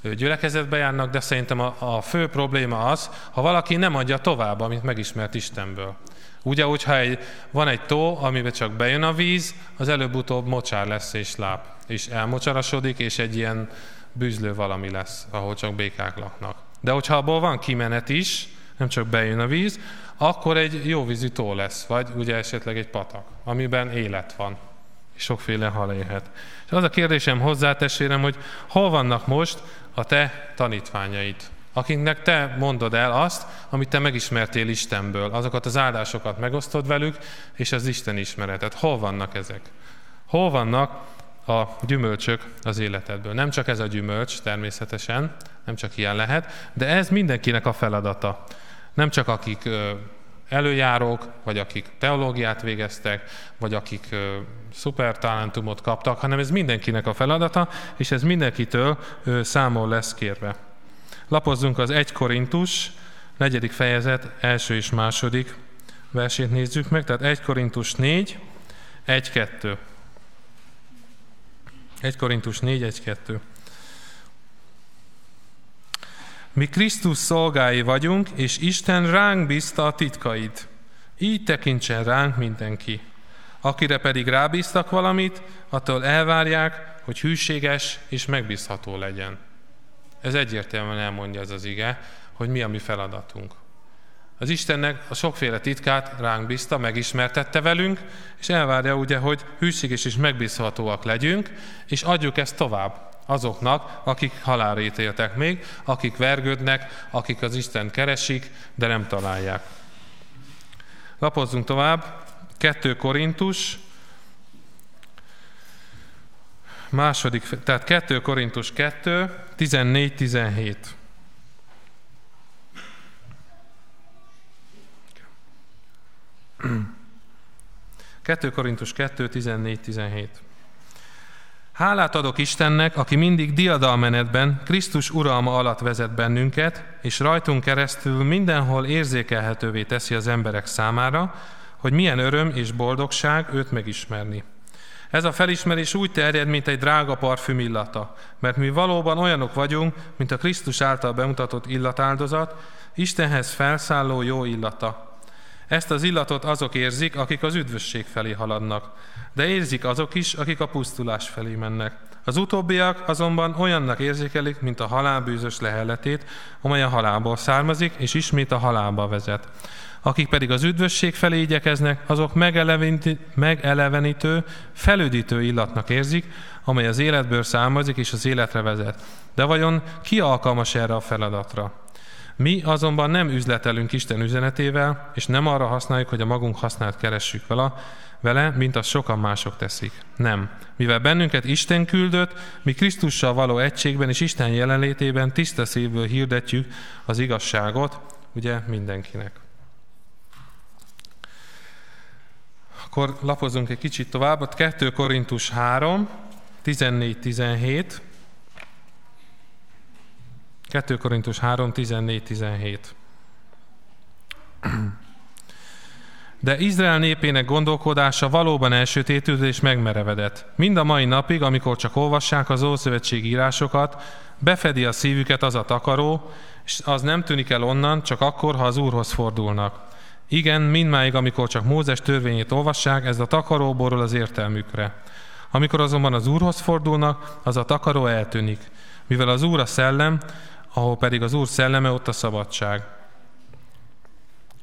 gyülekezetbe járnak, de szerintem a, a fő probléma az, ha valaki nem adja tovább, amit megismert Istenből. Ugye, hogyha egy, van egy tó, amiben csak bejön a víz, az előbb-utóbb mocsár lesz és láb, és elmocsarasodik, és egy ilyen bűzlő valami lesz, ahol csak békák laknak. De hogyha abból van kimenet is, nem csak bejön a víz, akkor egy jó vízű tó lesz, vagy ugye esetleg egy patak, amiben élet van, és sokféle hal élhet. És az a kérdésem hozzá, testvérem, hogy hol vannak most a te tanítványaid, akiknek te mondod el azt, amit te megismertél Istenből, azokat az áldásokat megosztod velük, és az Isten ismeretet. Hol vannak ezek? Hol vannak a gyümölcsök az életedből? Nem csak ez a gyümölcs természetesen, nem csak ilyen lehet, de ez mindenkinek a feladata. Nem csak akik előjárók, vagy akik teológiát végeztek, vagy akik szuper talentumot kaptak, hanem ez mindenkinek a feladata, és ez mindenkitől számol lesz kérve. Lapozzunk az 1 Korintus, negyedik fejezet, első és második versét nézzük meg, tehát 1 Korintus 4, 1-2. 1 Korintus 4, 1-2. Mi Krisztus szolgái vagyunk, és Isten ránk bízta a titkait. Így tekintsen ránk mindenki. Akire pedig rábíztak valamit, attól elvárják, hogy hűséges és megbízható legyen. Ez egyértelműen elmondja ez az ige, hogy mi a mi feladatunk. Az Istennek a sokféle titkát ránk bízta, megismertette velünk, és elvárja ugye, hogy hűséges és megbízhatóak legyünk, és adjuk ezt tovább azoknak, akik halálra ítéltek még, akik vergődnek, akik az Isten keresik, de nem találják. Lapozzunk tovább. 2 Korintus, második, tehát 2 Korintus 2, 14-17. 2 Korintus 2, 14-17. Hálát adok Istennek, aki mindig diadalmenetben, Krisztus uralma alatt vezet bennünket, és rajtunk keresztül mindenhol érzékelhetővé teszi az emberek számára, hogy milyen öröm és boldogság őt megismerni. Ez a felismerés úgy terjed, mint egy drága parfüm illata, mert mi valóban olyanok vagyunk, mint a Krisztus által bemutatott illatáldozat, Istenhez felszálló jó illata. Ezt az illatot azok érzik, akik az üdvösség felé haladnak, de érzik azok is, akik a pusztulás felé mennek. Az utóbbiak azonban olyannak érzékelik, mint a halálbűzös lehelletét, amely a halálból származik, és ismét a halálba vezet. Akik pedig az üdvösség felé igyekeznek, azok megelevenítő, felüdítő illatnak érzik, amely az életből származik és az életre vezet. De vajon ki alkalmas erre a feladatra? Mi azonban nem üzletelünk Isten üzenetével, és nem arra használjuk, hogy a magunk hasznát keressük vele, vele, mint azt sokan mások teszik. Nem. Mivel bennünket Isten küldött, mi Krisztussal való egységben és Isten jelenlétében tiszta szívből hirdetjük az igazságot, ugye mindenkinek. Akkor lapozunk egy kicsit tovább. 2 Korintus 3, 14-17. 2 Korintus 3, 14-17. De Izrael népének gondolkodása valóban elsötétült és megmerevedett. Mind a mai napig, amikor csak olvassák az Ószövetség írásokat, befedi a szívüket az a takaró, és az nem tűnik el onnan, csak akkor, ha az Úrhoz fordulnak. Igen, mindmáig, amikor csak Mózes törvényét olvassák, ez a takaró borul az értelmükre. Amikor azonban az Úrhoz fordulnak, az a takaró eltűnik. Mivel az Úr a szellem, ahol pedig az Úr szelleme, ott a szabadság.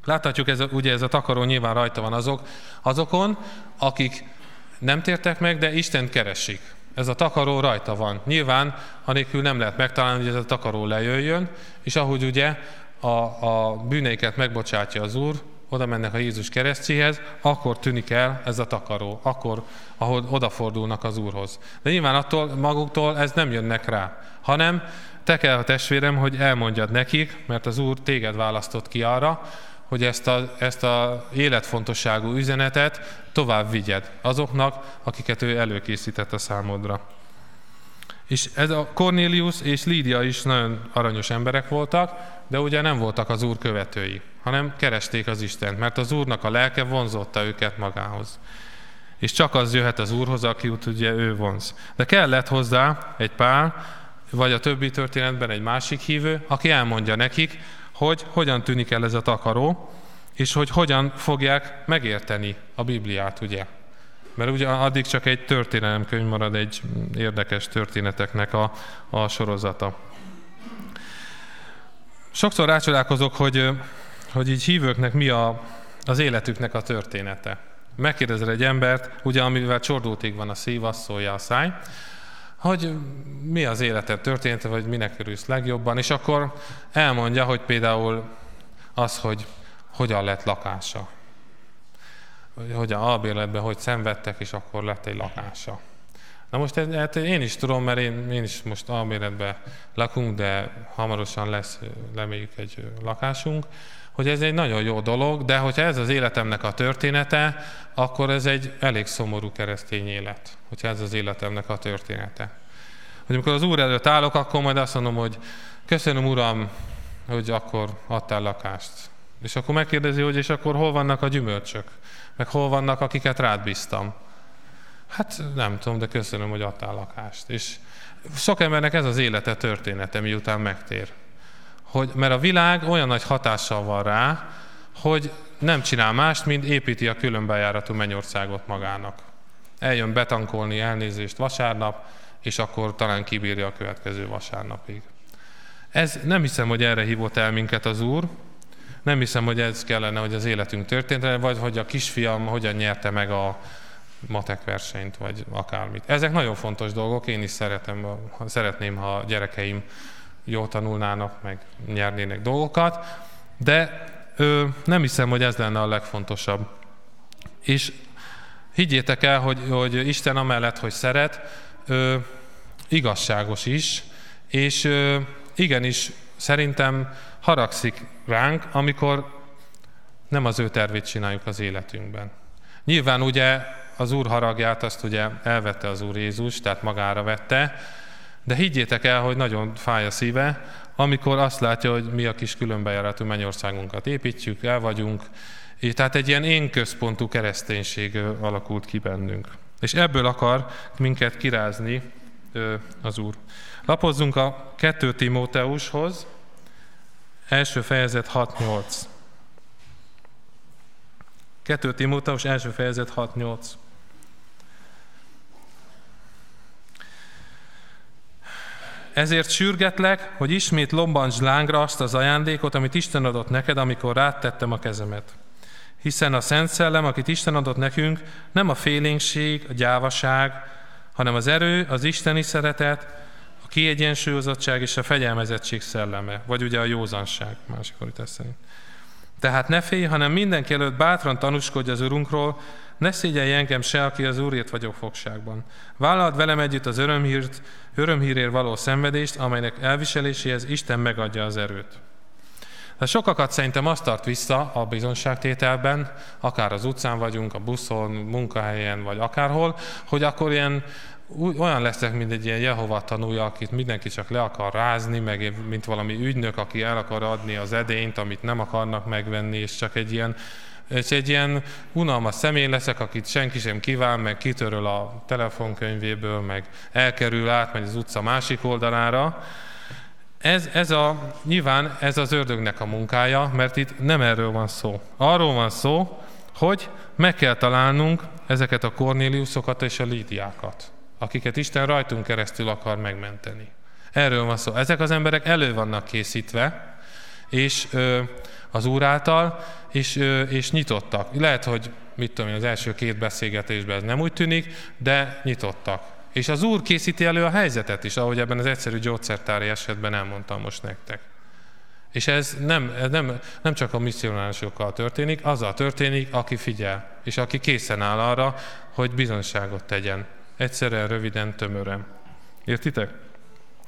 Láthatjuk, ez a, ugye ez a takaró nyilván rajta van azok, azokon, akik nem tértek meg, de Isten keresik. Ez a takaró rajta van. Nyilván, anélkül nem lehet megtalálni, hogy ez a takaró lejöjjön, és ahogy ugye a, a bűneiket megbocsátja az Úr, oda mennek a Jézus keresztjéhez, akkor tűnik el ez a takaró, akkor, ahol odafordulnak az Úrhoz. De nyilván attól maguktól ez nem jönnek rá, hanem te kell, testvérem, hogy elmondjad nekik, mert az Úr téged választott ki arra, hogy ezt a, ezt a életfontosságú üzenetet tovább vigyed azoknak, akiket ő előkészített a számodra. És ez a Cornelius és Lídia is nagyon aranyos emberek voltak, de ugye nem voltak az Úr követői, hanem keresték az Istent, mert az Úrnak a lelke vonzotta őket magához. És csak az jöhet az Úrhoz, aki ugye ő vonz. De kellett hozzá egy pár, vagy a többi történetben egy másik hívő, aki elmondja nekik, hogy hogyan tűnik el ez a takaró, és hogy hogyan fogják megérteni a Bibliát, ugye. Mert ugye addig csak egy történelemkönyv marad, egy érdekes történeteknek a, a sorozata. Sokszor rácsodálkozok, hogy, hogy így hívőknek mi a, az életüknek a története. Megkérdezel egy embert, ugye amivel csordultig van a szív, azt szólja a száj, hogy mi az életed története, vagy minek örülsz legjobban, és akkor elmondja, hogy például az, hogy hogyan lett lakása. Hogy a albérletben hogy szenvedtek, és akkor lett egy lakása. Na most hát én is tudom, mert én, én is most albérletben lakunk, de hamarosan lesz, leméljük egy lakásunk, hogy ez egy nagyon jó dolog, de hogyha ez az életemnek a története, akkor ez egy elég szomorú keresztény élet, hogyha ez az életemnek a története. Hogy amikor az Úr előtt állok, akkor majd azt mondom, hogy köszönöm Uram, hogy akkor adtál lakást. És akkor megkérdezi, hogy és akkor hol vannak a gyümölcsök? Meg hol vannak, akiket rád bíztam? Hát nem tudom, de köszönöm, hogy adtál lakást. És sok embernek ez az élete története, miután megtér. Hogy, mert a világ olyan nagy hatással van rá, hogy nem csinál mást, mint építi a különbejáratú mennyországot magának. Eljön betankolni elnézést vasárnap, és akkor talán kibírja a következő vasárnapig. Ez nem hiszem, hogy erre hívott el minket az Úr, nem hiszem, hogy ez kellene, hogy az életünk történt, vagy hogy a kisfiam hogyan nyerte meg a matek versenyt, vagy akármit. Ezek nagyon fontos dolgok, én is szeretem, szeretném, ha a gyerekeim jól tanulnának, meg nyernének dolgokat, de ö, nem hiszem, hogy ez lenne a legfontosabb. És higgyétek el, hogy, hogy Isten amellett, hogy szeret, ö, igazságos is, és ö, igenis szerintem haragszik ránk, amikor nem az ő tervét csináljuk az életünkben. Nyilván ugye az Úr haragját azt ugye elvette az Úr Jézus, tehát magára vette, de higgyétek el, hogy nagyon fáj a szíve, amikor azt látja, hogy mi a kis különbejáratú mennyországunkat építjük, el vagyunk, tehát egy ilyen én központú kereszténység alakult ki bennünk. És ebből akar minket kirázni az Úr. Lapozzunk a 2 Timóteushoz, első fejezet 6-8. 2 Timóteus első fejezet 6-8. Ezért sürgetlek, hogy ismét lombantsd lángra azt az ajándékot, amit Isten adott neked, amikor rád tettem a kezemet. Hiszen a Szent Szellem, akit Isten adott nekünk, nem a félénkség, a gyávaság, hanem az erő, az isteni szeretet, a kiegyensúlyozottság és a fegyelmezettség szelleme, vagy ugye a józanság, másik szerint. Tehát ne félj, hanem mindenki előtt bátran tanúskodj az Urunkról, ne szégyelj engem se, aki az Úrért vagyok fogságban. Vállald velem együtt az örömhírt, örömhírért való szenvedést, amelynek elviseléséhez Isten megadja az erőt. De sokakat szerintem azt tart vissza a bizonságtételben, akár az utcán vagyunk, a buszon, munkahelyen, vagy akárhol, hogy akkor ilyen olyan leszek, mint egy ilyen Jehova tanúja, akit mindenki csak le akar rázni, meg mint valami ügynök, aki el akar adni az edényt, amit nem akarnak megvenni, és csak egy ilyen és egy ilyen unalmas személy leszek, akit senki sem kíván, meg kitöröl a telefonkönyvéből, meg elkerül, átmegy az utca másik oldalára. Ez, ez a, nyilván ez az ördögnek a munkája, mert itt nem erről van szó. Arról van szó, hogy meg kell találnunk ezeket a Kornéliuszokat és a Lídiákat, akiket Isten rajtunk keresztül akar megmenteni. Erről van szó. Ezek az emberek elő vannak készítve, és ö, az Úr által, és, és nyitottak. Lehet, hogy mit tudom én, az első két beszélgetésben ez nem úgy tűnik, de nyitottak. És az Úr készíti elő a helyzetet is, ahogy ebben az egyszerű gyógyszertári esetben elmondtam most nektek. És ez nem, ez nem, nem csak a misszionárisokkal történik, azzal történik, aki figyel, és aki készen áll arra, hogy bizonyságot tegyen. Egyszerűen, röviden, tömören. Értitek?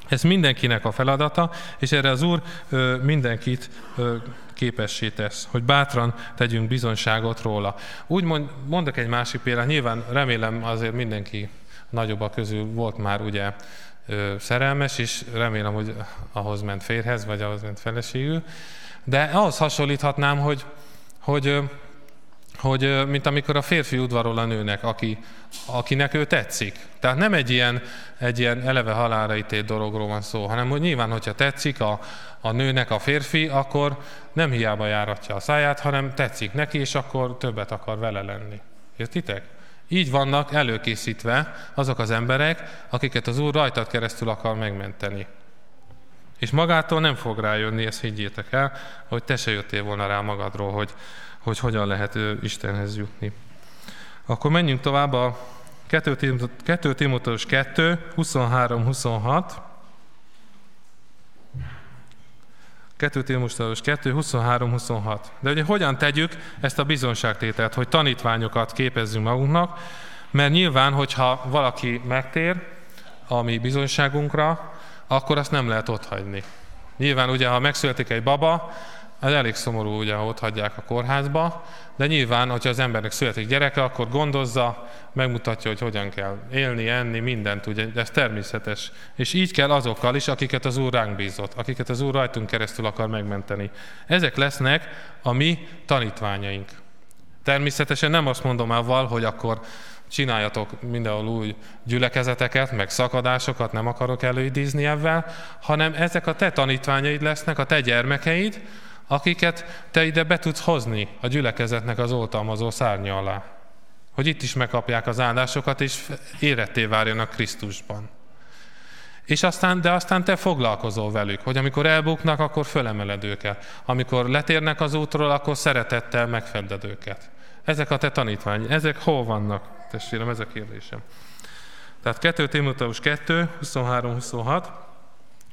Ez mindenkinek a feladata, és erre az Úr ö, mindenkit ö, képessé tesz, hogy bátran tegyünk bizonyságot róla. Úgy mond, mondok egy másik példát, nyilván remélem azért mindenki nagyobbak közül volt már ugye szerelmes, és remélem, hogy ahhoz ment férhez, vagy ahhoz ment feleségül, de ahhoz hasonlíthatnám, hogy, hogy hogy mint amikor a férfi udvarol a nőnek, aki, akinek ő tetszik. Tehát nem egy ilyen, egy ilyen eleve halára ítélt dologról van szó, hanem hogy nyilván, hogyha tetszik a, a nőnek a férfi, akkor nem hiába járatja a száját, hanem tetszik neki, és akkor többet akar vele lenni. Értitek? Így vannak előkészítve azok az emberek, akiket az Úr rajtad keresztül akar megmenteni. És magától nem fog rájönni, ezt higgyétek el, hogy te se jöttél volna rá magadról, hogy, hogy hogyan lehet Istenhez jutni. Akkor menjünk tovább a 2 Timóteus 2, 23-26. 2 Timóteus 2, 23-26. De ugye hogyan tegyük ezt a bizonságtételt, hogy tanítványokat képezzünk magunknak, mert nyilván, hogyha valaki megtér a mi bizonyságunkra, akkor azt nem lehet otthagyni. Nyilván ugye, ha megszületik egy baba, az elég szomorú, ugye, ha ott hagyják a kórházba, de nyilván, hogyha az embernek születik gyereke, akkor gondozza, megmutatja, hogy hogyan kell élni, enni, mindent, ugye, ez természetes. És így kell azokkal is, akiket az Úr ránk bízott, akiket az Úr rajtunk keresztül akar megmenteni. Ezek lesznek a mi tanítványaink. Természetesen nem azt mondom avval, hogy akkor csináljatok mindenhol új gyülekezeteket, meg szakadásokat, nem akarok előidézni ebben, hanem ezek a te tanítványaid lesznek, a te gyermekeid, akiket te ide be tudsz hozni a gyülekezetnek az oltalmazó szárnya alá. Hogy itt is megkapják az áldásokat, és éretté várjanak Krisztusban. És aztán, de aztán te foglalkozol velük, hogy amikor elbuknak, akkor fölemeled őket. Amikor letérnek az útról, akkor szeretettel megfedded őket. Ezek a te tanítvány, ezek hol vannak? Testvérem, ez a kérdésem. Tehát 2 Timóteus 2, 23-26.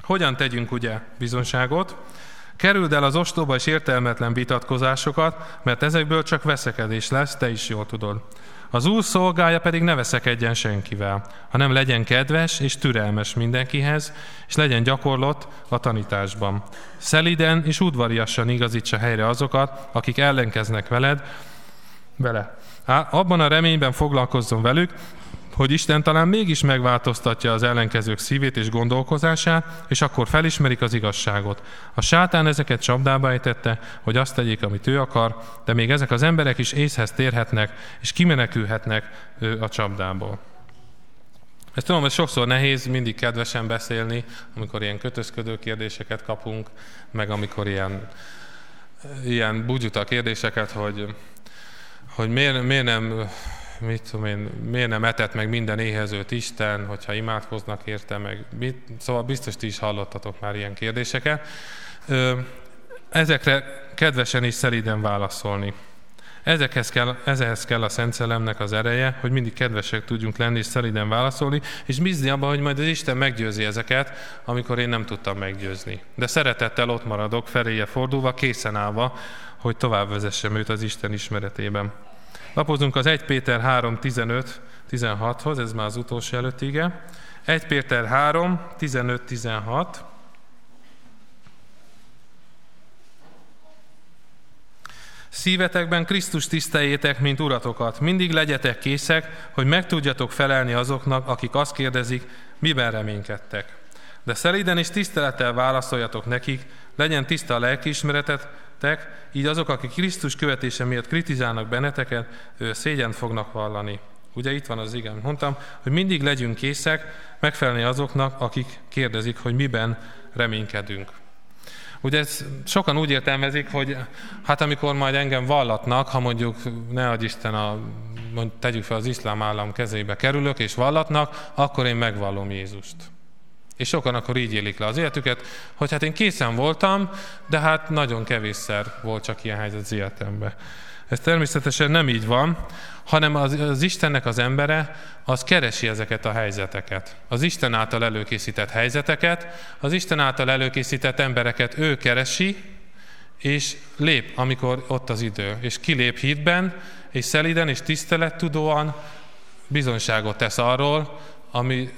Hogyan tegyünk ugye bizonságot? Kerüld el az ostoba és értelmetlen vitatkozásokat, mert ezekből csak veszekedés lesz, te is jól tudod. Az Úr szolgája pedig ne veszekedjen senkivel, hanem legyen kedves és türelmes mindenkihez, és legyen gyakorlott a tanításban. Szeliden és udvariasan igazítsa helyre azokat, akik ellenkeznek veled, vele. Há, abban a reményben foglalkozzon velük, hogy Isten talán mégis megváltoztatja az ellenkezők szívét és gondolkozását, és akkor felismerik az igazságot. A sátán ezeket csapdába ejtette, hogy azt tegyék, amit ő akar, de még ezek az emberek is észhez térhetnek, és kimenekülhetnek a csapdából. Ezt tudom, hogy sokszor nehéz mindig kedvesen beszélni, amikor ilyen kötözködő kérdéseket kapunk, meg amikor ilyen, ilyen bugyuta kérdéseket, hogy, hogy miért, miért nem mit tudom én, miért nem etett meg minden éhezőt Isten, hogyha imádkoznak érte, meg mit, szóval biztos ti is hallottatok már ilyen kérdéseket. Ezekre kedvesen is szeliden válaszolni. Ezekhez kell, ezekhez kell a Szent Szellemnek az ereje, hogy mindig kedvesek tudjunk lenni és szeliden válaszolni, és bízni abban, hogy majd az Isten meggyőzi ezeket, amikor én nem tudtam meggyőzni. De szeretettel ott maradok, feléje fordulva, készen állva, hogy tovább vezessem őt az Isten ismeretében. Lapozunk az 1 Péter 3, 15, 16-hoz, ez már az utolsó előtt ige. 1 Péter 3, 15, 16. Szívetekben Krisztus tiszteljétek, mint uratokat. Mindig legyetek készek, hogy meg tudjatok felelni azoknak, akik azt kérdezik, miben reménykedtek. De szeliden és tisztelettel válaszoljatok nekik, legyen tiszta a lelkiismeretet, tek, így azok, akik Krisztus követése miatt kritizálnak benneteket, szégyent fognak vallani. Ugye itt van az igen. Mondtam, hogy mindig legyünk készek megfelelni azoknak, akik kérdezik, hogy miben reménykedünk. Ugye ez sokan úgy értelmezik, hogy hát amikor majd engem vallatnak, ha mondjuk ne adj Isten a, mond, tegyük fel az iszlám állam kezébe kerülök és vallatnak, akkor én megvallom Jézust. És sokan akkor így élik le az életüket, hogy hát én készen voltam, de hát nagyon kevésszer volt csak ilyen helyzet az életemben. Ez természetesen nem így van, hanem az, az Istennek az embere, az keresi ezeket a helyzeteket. Az Isten által előkészített helyzeteket, az Isten által előkészített embereket ő keresi, és lép, amikor ott az idő. És kilép hitben, és szeliden és tisztelettudóan bizonyságot tesz arról, ami,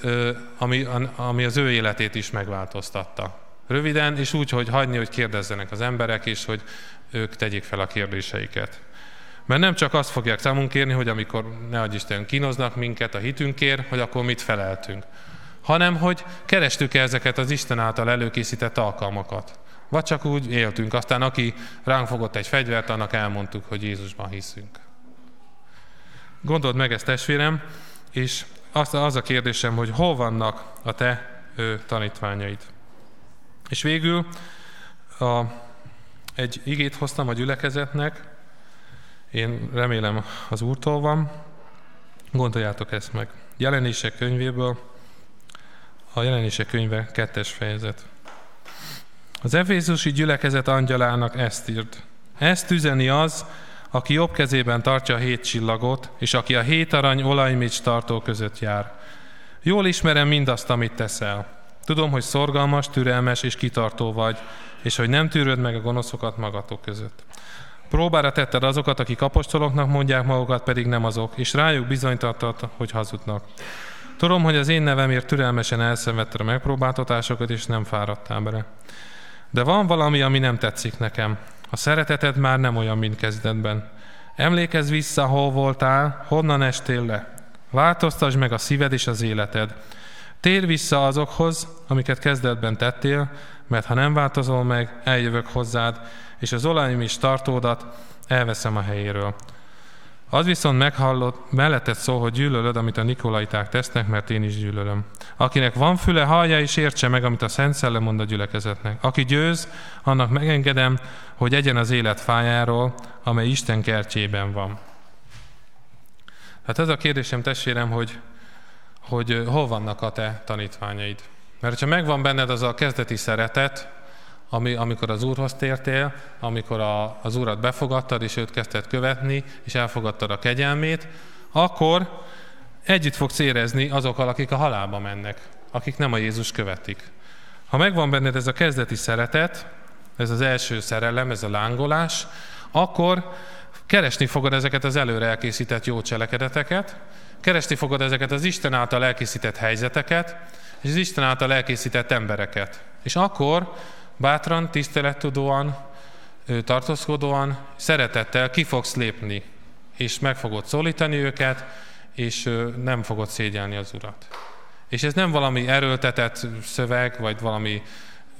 ami, ami az ő életét is megváltoztatta. Röviden, és úgy, hogy hagyni, hogy kérdezzenek az emberek, és hogy ők tegyék fel a kérdéseiket. Mert nem csak azt fogják számunk kérni, hogy amikor ne adj Isten kínoznak minket a hitünkért, hogy akkor mit feleltünk, hanem hogy kerestük -e ezeket az Isten által előkészített alkalmakat. Vagy csak úgy éltünk, aztán aki ránk fogott egy fegyvert, annak elmondtuk, hogy Jézusban hiszünk. Gondold meg ezt, testvérem, és az, az a kérdésem, hogy hol vannak a te ő, tanítványaid. És végül a, egy igét hoztam a gyülekezetnek, én remélem az Úrtól van, gondoljátok ezt meg. Jelenések könyvéből, a jelenések könyve kettes fejezet. Az Efézusi gyülekezet angyalának ezt írt. Ezt üzeni az, aki jobb kezében tartja a hét csillagot, és aki a hét arany olajmics tartó között jár. Jól ismerem mindazt, amit teszel. Tudom, hogy szorgalmas, türelmes és kitartó vagy, és hogy nem tűröd meg a gonoszokat magatok között. Próbára tetted azokat, akik apostoloknak mondják magukat, pedig nem azok, és rájuk bizonytartad, hogy hazudnak. Tudom, hogy az én nevemért türelmesen elszenvedted a megpróbáltatásokat, és nem fáradtál bele. De van valami, ami nem tetszik nekem. A szereteted már nem olyan, mint kezdetben. Emlékezz vissza, hol voltál, honnan estél le. Változtasd meg a szíved és az életed. Tér vissza azokhoz, amiket kezdetben tettél, mert ha nem változol meg, eljövök hozzád, és az olajim is tartódat elveszem a helyéről. Az viszont meghallott, melletted szól, hogy gyűlölöd, amit a Nikolaiták tesznek, mert én is gyűlölöm. Akinek van füle, hallja és értse meg, amit a Szent Szellem mond a gyülekezetnek. Aki győz, annak megengedem, hogy egyen az élet fájáról, amely Isten kertjében van. Hát ez a kérdésem, testvérem, hogy, hogy hol vannak a te tanítványaid. Mert ha megvan benned az a kezdeti szeretet, ami, amikor az Úrhoz tértél, amikor a, az Úrat befogadtad, és őt kezdted követni, és elfogadtad a kegyelmét, akkor együtt fogsz érezni azokkal, akik a halálba mennek, akik nem a Jézus követik. Ha megvan benned ez a kezdeti szeretet, ez az első szerelem, ez a lángolás, akkor keresni fogod ezeket az előre elkészített jó cselekedeteket, keresni fogod ezeket az Isten által elkészített helyzeteket, és az Isten által elkészített embereket. És akkor bátran, tisztelettudóan, tartózkodóan, szeretettel ki fogsz lépni, és meg fogod szólítani őket, és nem fogod szégyelni az Urat. És ez nem valami erőltetett szöveg, vagy valami,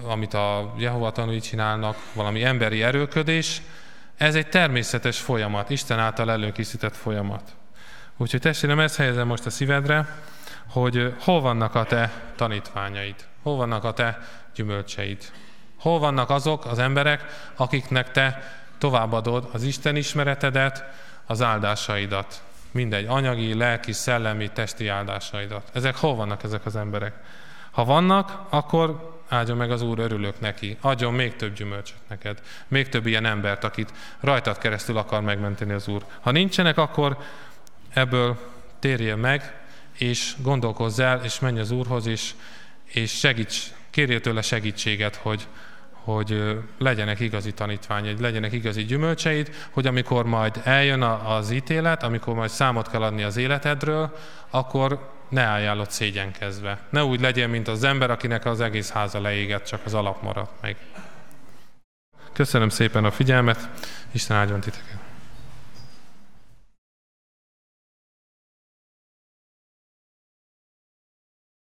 amit a Jehova tanúi csinálnak, valami emberi erőködés, ez egy természetes folyamat, Isten által előkészített folyamat. Úgyhogy testvérem, ezt helyezem most a szívedre, hogy hol vannak a te tanítványaid, hol vannak a te gyümölcseid. Hol vannak azok az emberek, akiknek te továbbadod az Isten ismeretedet, az áldásaidat. Mindegy, anyagi, lelki, szellemi, testi áldásaidat. Ezek hol vannak ezek az emberek? Ha vannak, akkor áldjon meg az Úr, örülök neki. Adjon még több gyümölcsöt neked. Még több ilyen embert, akit rajtad keresztül akar megmenteni az Úr. Ha nincsenek, akkor ebből térjél meg, és gondolkozz el, és menj az Úrhoz, és, és segíts, kérjél tőle segítséget, hogy, hogy legyenek igazi tanítványaid, legyenek igazi gyümölcseid, hogy amikor majd eljön az ítélet, amikor majd számot kell adni az életedről, akkor ne álljál ott szégyenkezve. Ne úgy legyen, mint az ember, akinek az egész háza leégett, csak az alap maradt meg. Köszönöm szépen a figyelmet, Isten áldjon titeket!